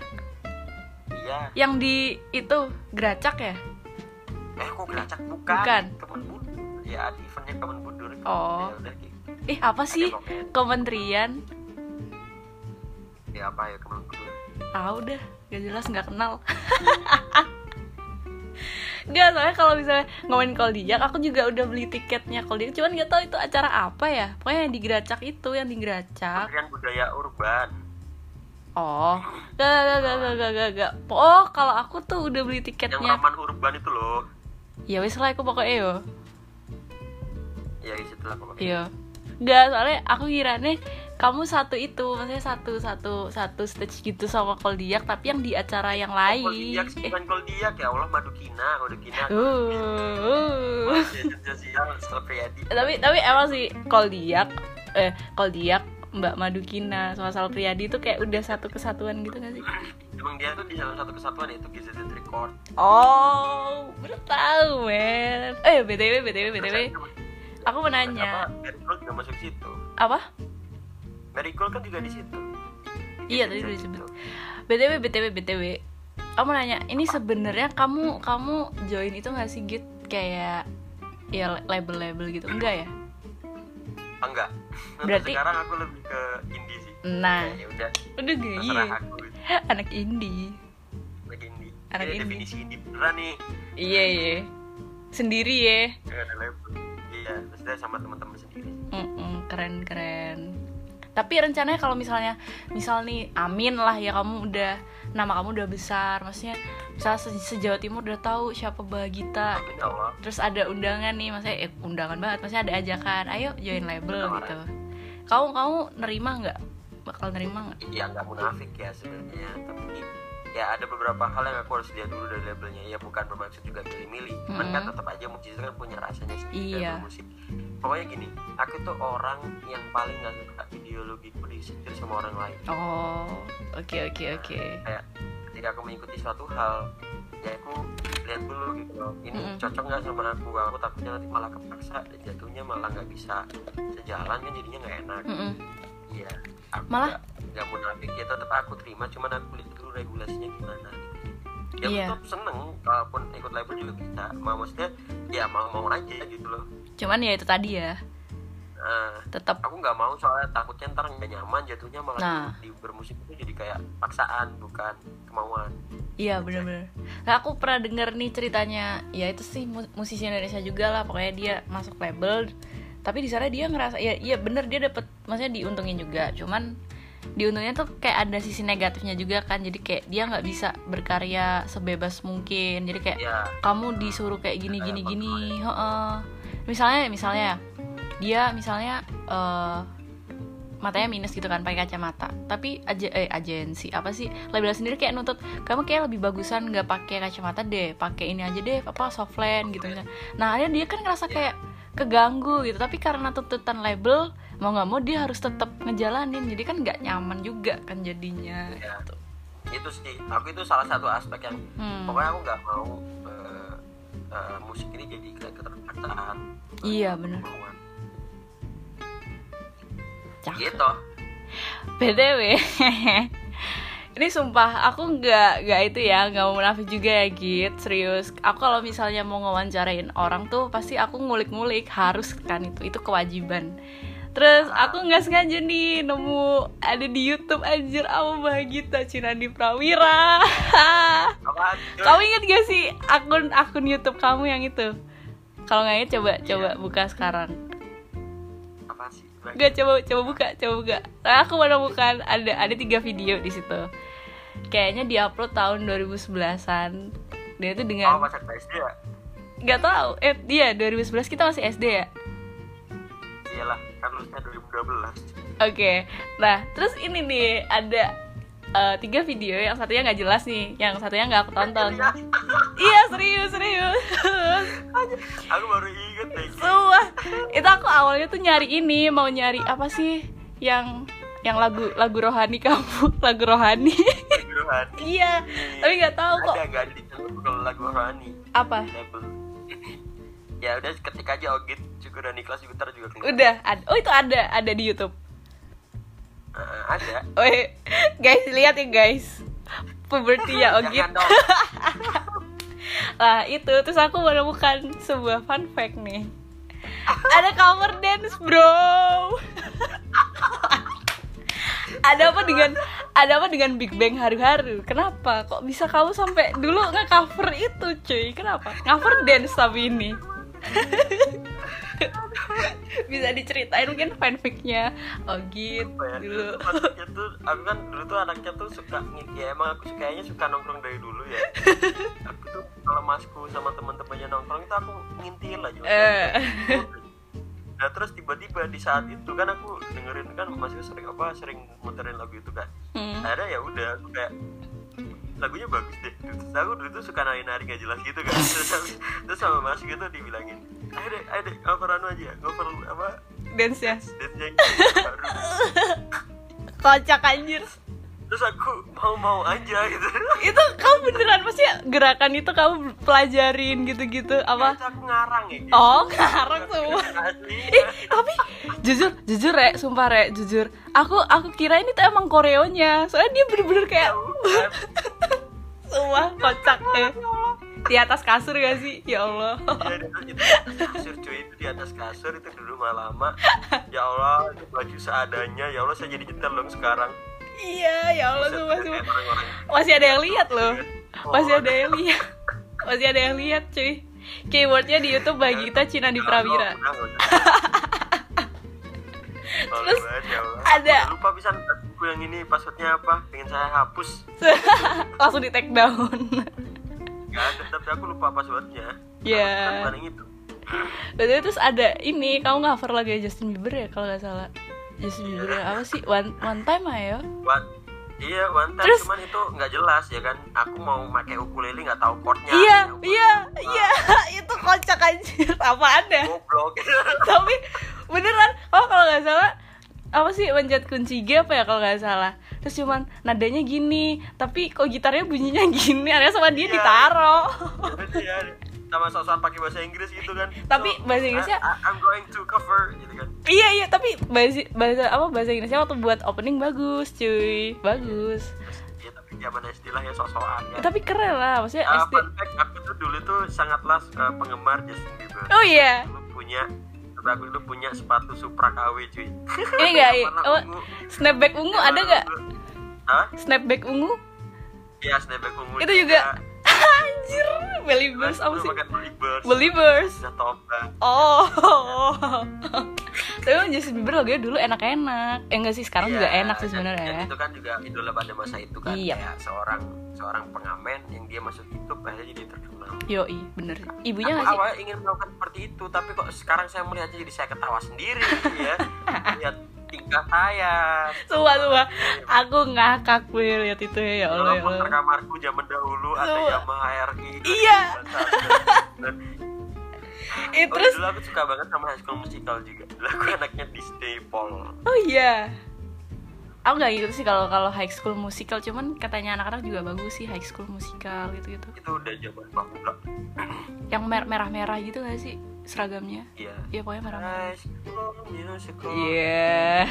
iya. Yang di itu geracak ya? Eh kok geracak? Bukan. Bukan. Kemenbudur ya di eventnya Kemenbudur Oh. ya udah gitu. Ih apa sih? kementerian? Ya apa ya Kemenbudur ah udah gak jelas nggak kenal. Gak, soalnya kalau misalnya ngomongin koldiak Aku juga udah beli tiketnya koldiak Cuman gak tahu itu acara apa ya. Pokoknya yang di Geracak itu, yang di Geracak. Kementerian Budaya Urban. Oh, gak, gak, gak, gak, gak, gak, gak. Oh, kalau aku tuh udah beli yang tiketnya. Taman Urban itu loh. Ya wis lah, aku pokoknya yo. Ya di situ lah pokoknya. Iya Gak, soalnya aku kiranya kamu satu itu Maksudnya satu, satu, satu stage gitu sama koldiak Tapi yang di acara yang lain Koldiak sih Eh, bukan Koldiak ya Allah Madukina Madukina uh, uh. Tapi tapi emang sih Koldiak eh Koldiak Mbak Madukina sama Sal Priadi itu kayak udah satu kesatuan gitu gak sih? emang dia tuh di salah satu kesatuan yaitu GZZ Record Oh, baru tahu men. Eh btw btw btw, aku mau nanya apa juga masuk situ apa? Mary Gold kan juga di situ Iya tadi udah disebut. btw btw btw, aku mau nanya, ini sebenarnya kamu kamu join itu nggak sih git kayak ya label-label gitu enggak ya? Enggak Berarti- sekarang aku lebih ke indie sih Nah, ya udah udah iya aku gitu. anak indie. lagi indie Anak indie. definisi indie beneran nih Iya iya. Sendiri ya. Gak ada label iya maksudnya sama teman-teman sendiri Mm-mm, keren keren. Tapi rencananya kalau misalnya misal nih amin lah ya kamu udah nama kamu udah besar, maksudnya misal se sejawa timur udah tahu siapa Bagita. Terus ada undangan nih, maksudnya eh, undangan banget, maksudnya ada ajakan, ayo join label gitu. Kamu kamu nerima nggak? Bakal nerima nggak? ya nggak munafik ya sebenarnya tapi ya ada beberapa hal yang aku harus lihat dulu dari labelnya ya bukan bermaksud juga milih-milih cuman kan tetap aja musisi itu kan punya rasanya sendiri Iya. dalam musik pokoknya gini aku tuh orang yang paling nggak suka ideologiku disindir sama orang lain Oh, oke oke oke. kayak ketika aku mengikuti suatu hal ya aku lihat dulu gitu loh ini Mm-mm. cocok nggak sama aku aku takutnya nanti malah kepaksa dan jatuhnya malah nggak bisa sejalan kan jadinya nggak enak Mm-mm. iya aku Malah- nggak- nggak munafik ya tetap aku terima cuman aku lihat dulu regulasinya gimana gitu. Ya Iya. tetap seneng kalaupun ikut label juga bisa. Mau maksudnya ya mau mau aja gitu loh. Cuman ya itu tadi ya, nah, tetap aku nggak mau soalnya takutnya ntar nggak nyaman jatuhnya malah Nah. di bermusik itu jadi kayak paksaan bukan kemauan. Iya bener-bener. Nah aku pernah denger nih ceritanya Ya itu sih mu- musisi Indonesia juga lah Pokoknya dia masuk label Tapi di sana dia ngerasa Ya iya bener dia dapet Maksudnya diuntungin juga Cuman diuntungnya tuh kayak ada sisi negatifnya juga kan Jadi kayak dia nggak bisa berkarya sebebas mungkin Jadi kayak ya kamu disuruh kayak gini gini gini Heeh. Misalnya misalnya Dia misalnya eh matanya minus gitu kan pakai kacamata tapi aja eh agensi apa sih label sendiri kayak nuntut kamu kayak lebih bagusan nggak pakai kacamata deh pakai ini aja deh apa softland gitu misalnya. Nah akhirnya dia kan ngerasa kayak keganggu gitu tapi karena tuntutan label mau nggak mau dia harus tetap ngejalanin jadi kan nggak nyaman juga kan jadinya Ya. gitu. itu sih aku itu salah satu aspek yang Hmm. pokoknya aku nggak mau eh, eh, musik ini jadi kayak keterpaksaan Iya. Cakep. gitu btw ini sumpah aku nggak nggak itu ya nggak mau munafik juga ya git serius aku kalau misalnya mau ngewawancarain orang tuh pasti aku ngulik-ngulik harus kan itu itu kewajiban Terus aku nggak sengaja nih nemu ada di YouTube anjir apa Bahagita Cinandi Prawira. Apaan? Coy? kamu inget gak sih akun akun YouTube kamu yang itu? Kalau nggak inget coba coba buka sekarang. Gak coba coba buka coba buka. Nah, aku menemukan ada ada tiga video di situ. Kayaknya diupload tahun 2011-an. Dia tuh Oh, dengan masa SD ya? nggak tahu. Eh dia 2011 kita masih SD ya. Iyalah, kan lulusnya 2012 Oke, nah terus ini nih ada eh, tiga video yang satunya nggak jelas nih, yang satunya nggak aku tonton. iya serius. Serius. Aku baru inget deh. Sumpah, itu aku awalnya tuh nyari ini mau nyari apa sih yang yang lagu lagu rohani kamu lagu rohani. Lagu rohani. Iya tapi nggak tahu kok. Ada nggak ada di kalau lagu rohani? Apa? Ya udah ketik aja Ogit. Cukur dan Niklas juga ntar juga keluar udah ada oh itu ada ada di YouTube Eh, Ada Woi, guys lihat ya guys puberty ya Ogit Lah itu terus aku menemukan sebuah fun fact nih Ada cover dance bro Ada apa dengan ada apa dengan Big Bang haru-haru? Kenapa? Kok bisa kamu sampai dulu nge-cover itu cuy? Kenapa? Cover dance tapi ini Bisa diceritain mungkin fanficnya. Oh gitu. Ya? Dulu Maksudnya tuh Aku kan dulu tuh anaknya tuh suka Ya. Emang aku kayaknya suka nongkrong dari dulu ya. Aku tuh kalau masku sama teman-temannya nongkrong itu aku ngintil aja Eh. Nah terus tiba-tiba di saat itu kan aku dengerin kan masih sering apa sering muterin lagu itu kan. Hmm. akhirnya ya udah aku kayak lagunya bagus deh. Terus aku dulu tuh suka nari-nari gak jelas gitu kan. Terus, terus sama mas gitu dibilangin ayo deh ayo deh cover anu aja cover apa? Dance ya? Dance yang baru Kocak anjir. Terus aku mau-mau aja gitu. Itu kamu beneran pasti gerakan itu kamu pelajarin gitu-gitu apa? Terus aku ngarang ya. Gitu. oh ngarang semua. ih tapi jujur jujur rek sumpah rek jujur. Aku aku kira ini tuh emang koreonya. Soalnya dia bener-bener kayak Bukan. semua kocak eh di atas kasur gak sih? Ya Allah. Iya, itu, itu. Kasur cuy itu di atas kasur itu duduk lama. Ya Allah itu baju seadanya. Ya Allah saya jadi nyetel dong sekarang. Iya ya Allah sumpah orang-orang. masih ada yang lihat loh. Oh, masih ada yang lihat. Masih ada yang lihat cuy. Keywordnya di YouTube bagi kita Cina di Prawira. Terus ya ada- lupa bisa buku yang ini passwordnya apa pengen saya hapus. Langsung di take down nggak ada tapi aku lupa passwordnya. Iya. Yang itu. Terus ada ini kamu cover lagu Justin Bieber ya kalau nggak salah? Justin Bieber yang apa sih? One one time ayo One, iya one time Terus- cuman itu nggak jelas ya kan? Aku mau pakai ukulele nggak tahu chordnya iya Ya, iya iya. Itu kocak anjir apa ada goblok. Tapi beneran oh kalau nggak salah apa sih pencet kunci G apa ya kalau nggak salah? Terus cuman nadanya gini tapi kok gitarnya bunyinya gini ada sama dia Iya. ditaro Terus ya sama sosokan pakai bahasa Inggris gitu kan. Tapi bahasa Inggrisnya- I, I'm going to cover gitu kan. Iya iya tapi bahasa bahasa apa bahasa Inggrisnya waktu buat opening bagus cuy. Bagus. Ya tapi zaman SD lah ya sosokan Eh, kan. Tapi keren lah maksudnya Uh, SD fun fact, aku tuh dulu tuh sangatlah uh, penggemar Justin Bieber. oh iya. Aku punya, aku dulu punya sepatu Supra KW cuy. ini enggak Warna oh, ungu. snapback ungu ada nggak Hah? snapback ungu Iya, snapback ungu. itu juga anjir Believers apa sih Believers. Believers tobat. oh tapi emang Justin Bieber lagunya dulu enak-enak eh enggak sih sekarang juga Iya, enak sih sebenarnya ya Itu kan juga idola pada masa itu kan. Iya. Kayak seorang seorang pengamen yang dia masuk YouTube akhirnya jadi terkenal. yoi bener ibunya Aku awalnya ingin melakukan seperti itu, tapi kok sekarang saya melihatnya jadi saya ketawa sendiri ya. Lihat tingkah saya. Sumpah, sumpah. Aku ngakak gue lihat itu ya, ya Allah ya Walaupun Allah. kamarku zaman dahulu ada Sumpah. Yamaha RI. Iya. Dan, Eh, oh, terus dulu aku suka banget sama High School Musical juga. Dulu aku anaknya Disney Paul. oh iya. Aku nggak gitu sih kalau kalau High School Musical, cuman katanya anak-anak juga bagus sih High School Musical gitu-gitu. Itu udah zaman bahula. Yang mer- merah-merah gitu gak sih seragamnya? Iya. Iya pokoknya merah-merah. High School Musical. Iya.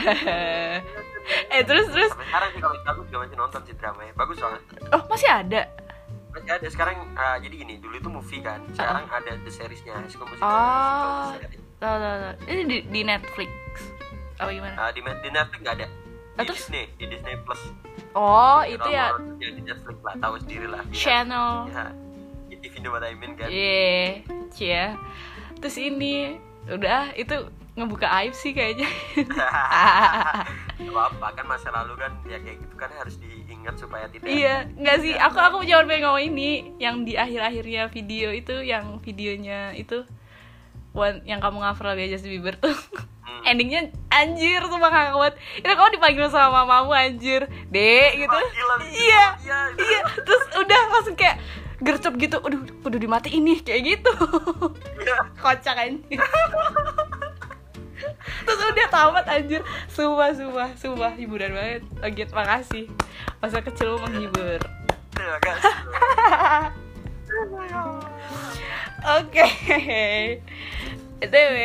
eh terus terus Sampai sekarang sih kalau aku juga masih nonton sih dramanya. Bagus banget. oh masih ada. Masih ada sekarang uh, jadi gini, dulu itu movie kan. Sekarang ada the seriesnya Musical. Oh. Musical series. Tahu tahu. Ini di, di Netflix. apa gimana Ah, di, di Netflix nggak ada Ah, di terus? Disney di Disney Plus oh itu ya di Netflix lah tahu sendiri lah ya. channel ya if you know what I mean kan Iya, cia. Terus ini udah itu ngebuka aib sih kayaknya. Gak apa-apa kan masa lalu kan ya kayak gitu kan harus diingat supaya tidak iya, nggak sih. Aku aku cuma pengen ngomong ini yang di akhir-akhirnya video itu yang videonya itu one, yang kamu ngafral ya Justin Bieber tuh. Hmm. Endingnya anjir tuh kakak banget Itu kamu dipanggil sama mamamu anjir Dek gitu. Iya Iya, itu. Iya Terus udah langsung kayak gercep gitu Aduh kudu dimatiin nih Kayak gitu. Kocak anjir terus udah tamat anjir. Sumpah sumpah sumpah hiburan banget. Ogit makasih masa kecilmu menghibur. Terima kasih. oke. Itw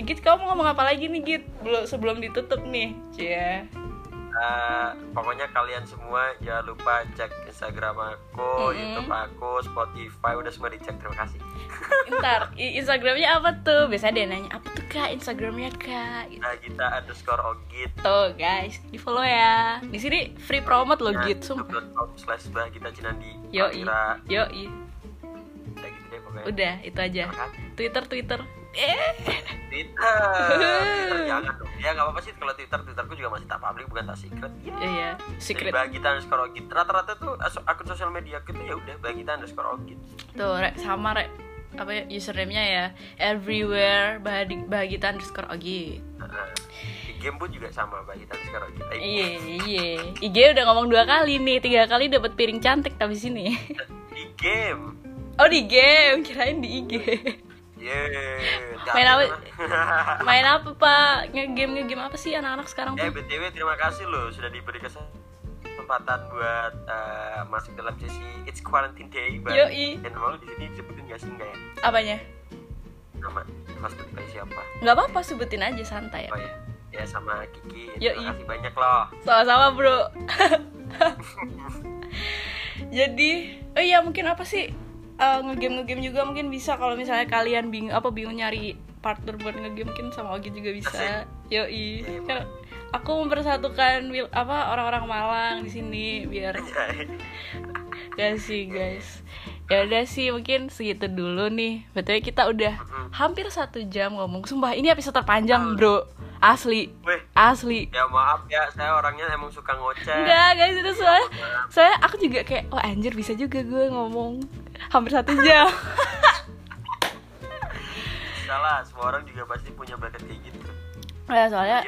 Git kamu mau ngomong apa lagi nih Git? Belum sebelum ditutup nih cia Eh, pokoknya kalian semua jangan lupa cek Instagram aku, Mm-mm. YouTube aku, Spotify udah semua dicek. Terima kasih. ntar i- Instagramnya apa tuh biasa dia nanya apa tuh kak Instagramnya kak gitu. Nah, kita underscore ogit. tuh guys di follow ya di sini free promote loh Git sumpah youtube.com slash bahgita cinandi udah gitu deh pokoknya udah itu aja. Twitter Twitter. Eh Twitter. Twitter jangan dong. Ya nggak apa-apa sih. Kalau Twitter Twitterku juga masih tak public bukan tak secret. Ya iya. Secret. Jadi Bagita underscore ogit. Rata-rata tuh as- akun sosial media kita ya udah Bagita underscore ogit. Tuh rek sama rek. Apa ya username-nya ya? Everywhere bahagi bahagita underscore ogi di game pun juga sama Bagita underscore ogit. Eh, iya iya. IG udah ngomong dua kali nih. Tiga kali dapat piring cantik tapi sini di game oh di game kirain di IG Yeay, Main apa? main apa pak ngegame ngegame apa sih anak-anak sekarang Eh btw terima kasih loh sudah diberi kesempatan buat eh, masuk dalam sesi It's Quarantine Day Bang. Yoi. Dan mau di sini disebutin gak sih enggak ya apanya nama nama Spotify siapa? nggak apa-apa sebutin aja santai Oh ya, ya sama Kiki. Yoi. Terima kasih banyak loh. sama-sama bro jadi oh iya mungkin apa sih eh, ngegame ngegame juga mungkin bisa. Kalau misalnya kalian bingung apa bingung nyari partner buat ngegame mungkin sama Ogi juga bisa. Yoi. Iya, kan aku mempersatukan wil- apa orang-orang Malang di sini biar gak sih guys. Ya udah sih mungkin segitu dulu nih. Betul kita udah hampir satu jam ngomong. Sumpah ini episode terpanjang bro. Asli. Weh, asli. Ya maaf ya, saya orangnya emang suka ngoceh. Enggak guys itu soalnya Soalnya aku juga kayak Oh anjir bisa juga gue ngomong Hampir satu jam Salah, semua orang juga pasti punya bakat kayak gitu. Ya soalnya?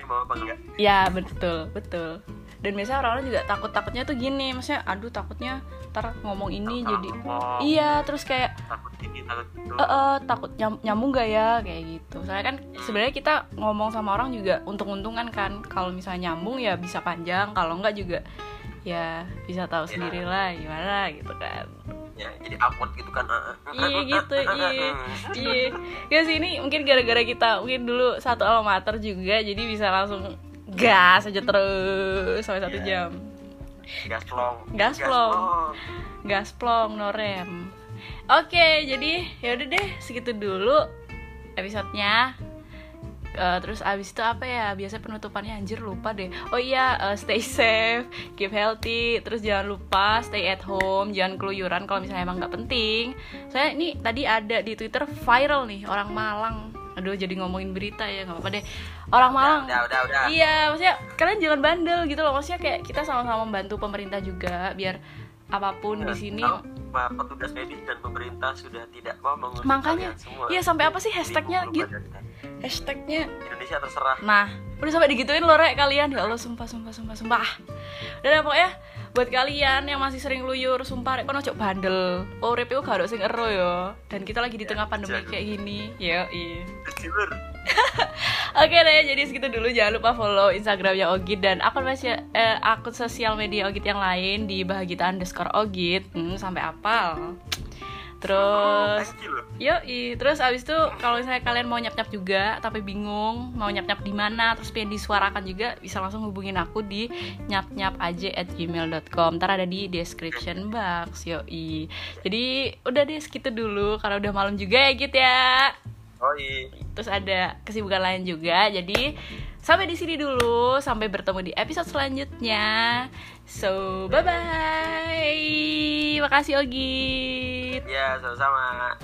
Ya betul betul Dan biasanya orang-orang juga takut-takutnya tuh gini Maksudnya aduh takutnya Ntar ngomong ini Salah jadi ngomong. Iya terus kayak Takut ini, takut itu. eh eh, takut nyam- nyambung gak ya kayak gitu soalnya kan sebenarnya kita ngomong sama orang juga untung-untungan kan kalau misalnya nyambung ya bisa panjang kalau enggak juga ya bisa tahu Ya. sendiri lah gimana gitu kan Awkward gitu kan. iya gitu iya iya ya sih ini mungkin gara-gara kita mungkin dulu satu alma mater juga jadi bisa langsung gas aja terus sampai satu Iya. jam Gasplong. Gasplong. gasplong no rem oke jadi ya udah deh segitu dulu episodenya Eh, terus abis itu apa ya biasa penutupannya anjir lupa deh oh iya eh, stay safe keep healthy terus jangan lupa stay at home jangan keluyuran kalau misalnya emang nggak penting saya ini tadi ada di twitter viral nih orang Malang aduh jadi ngomongin berita ya nggak apa-apa deh orang Malang Udah, udah, udah. Iya, maksudnya kalian jangan bandel gitu loh. Maksudnya kayak kita sama-sama membantu pemerintah juga biar apa pun di sini. Kalau Pak petugas medis dan pemerintah sudah tidak mau mengusir Makanya, semua. iya sampai apa sih hashtagnya gitu? badankan. Hashtagnya. Indonesia terserah. Nah, udah sampai digituin loh rek kalian. Ya Allah, sumpah, sumpah, sumpah, sumpah. Udah deh, pokoknya buat kalian yang masih sering luyur, sumpah rek kono cok bandel. Oh, rep gak ada sing ero ya. Dan kita lagi di tengah pandemi jangan. kayak gini. Ya, iya. Oke deh, jadi segitu dulu. Jangan lupa follow Instagramnya Ogit dan akun media, eh, akun sosial media Ogit yang lain di bahagita underscore Ogit. Hmm, sampai apal. Terus, you loh. yoi. Terus abis itu kalau misalnya kalian mau nyap nyap juga tapi bingung mau nyap nyap di mana, terus pengen disuarakan juga bisa langsung hubungin aku di nyap nyap aja at gmail.com. Ntar ada di description box, yoi. Jadi udah deh segitu dulu karena udah malam juga ya Git ya Oh terus ada kesibukan lain juga jadi sampai di sini dulu sampai bertemu di episode selanjutnya so bye bye makasih Ogit ya sama-sama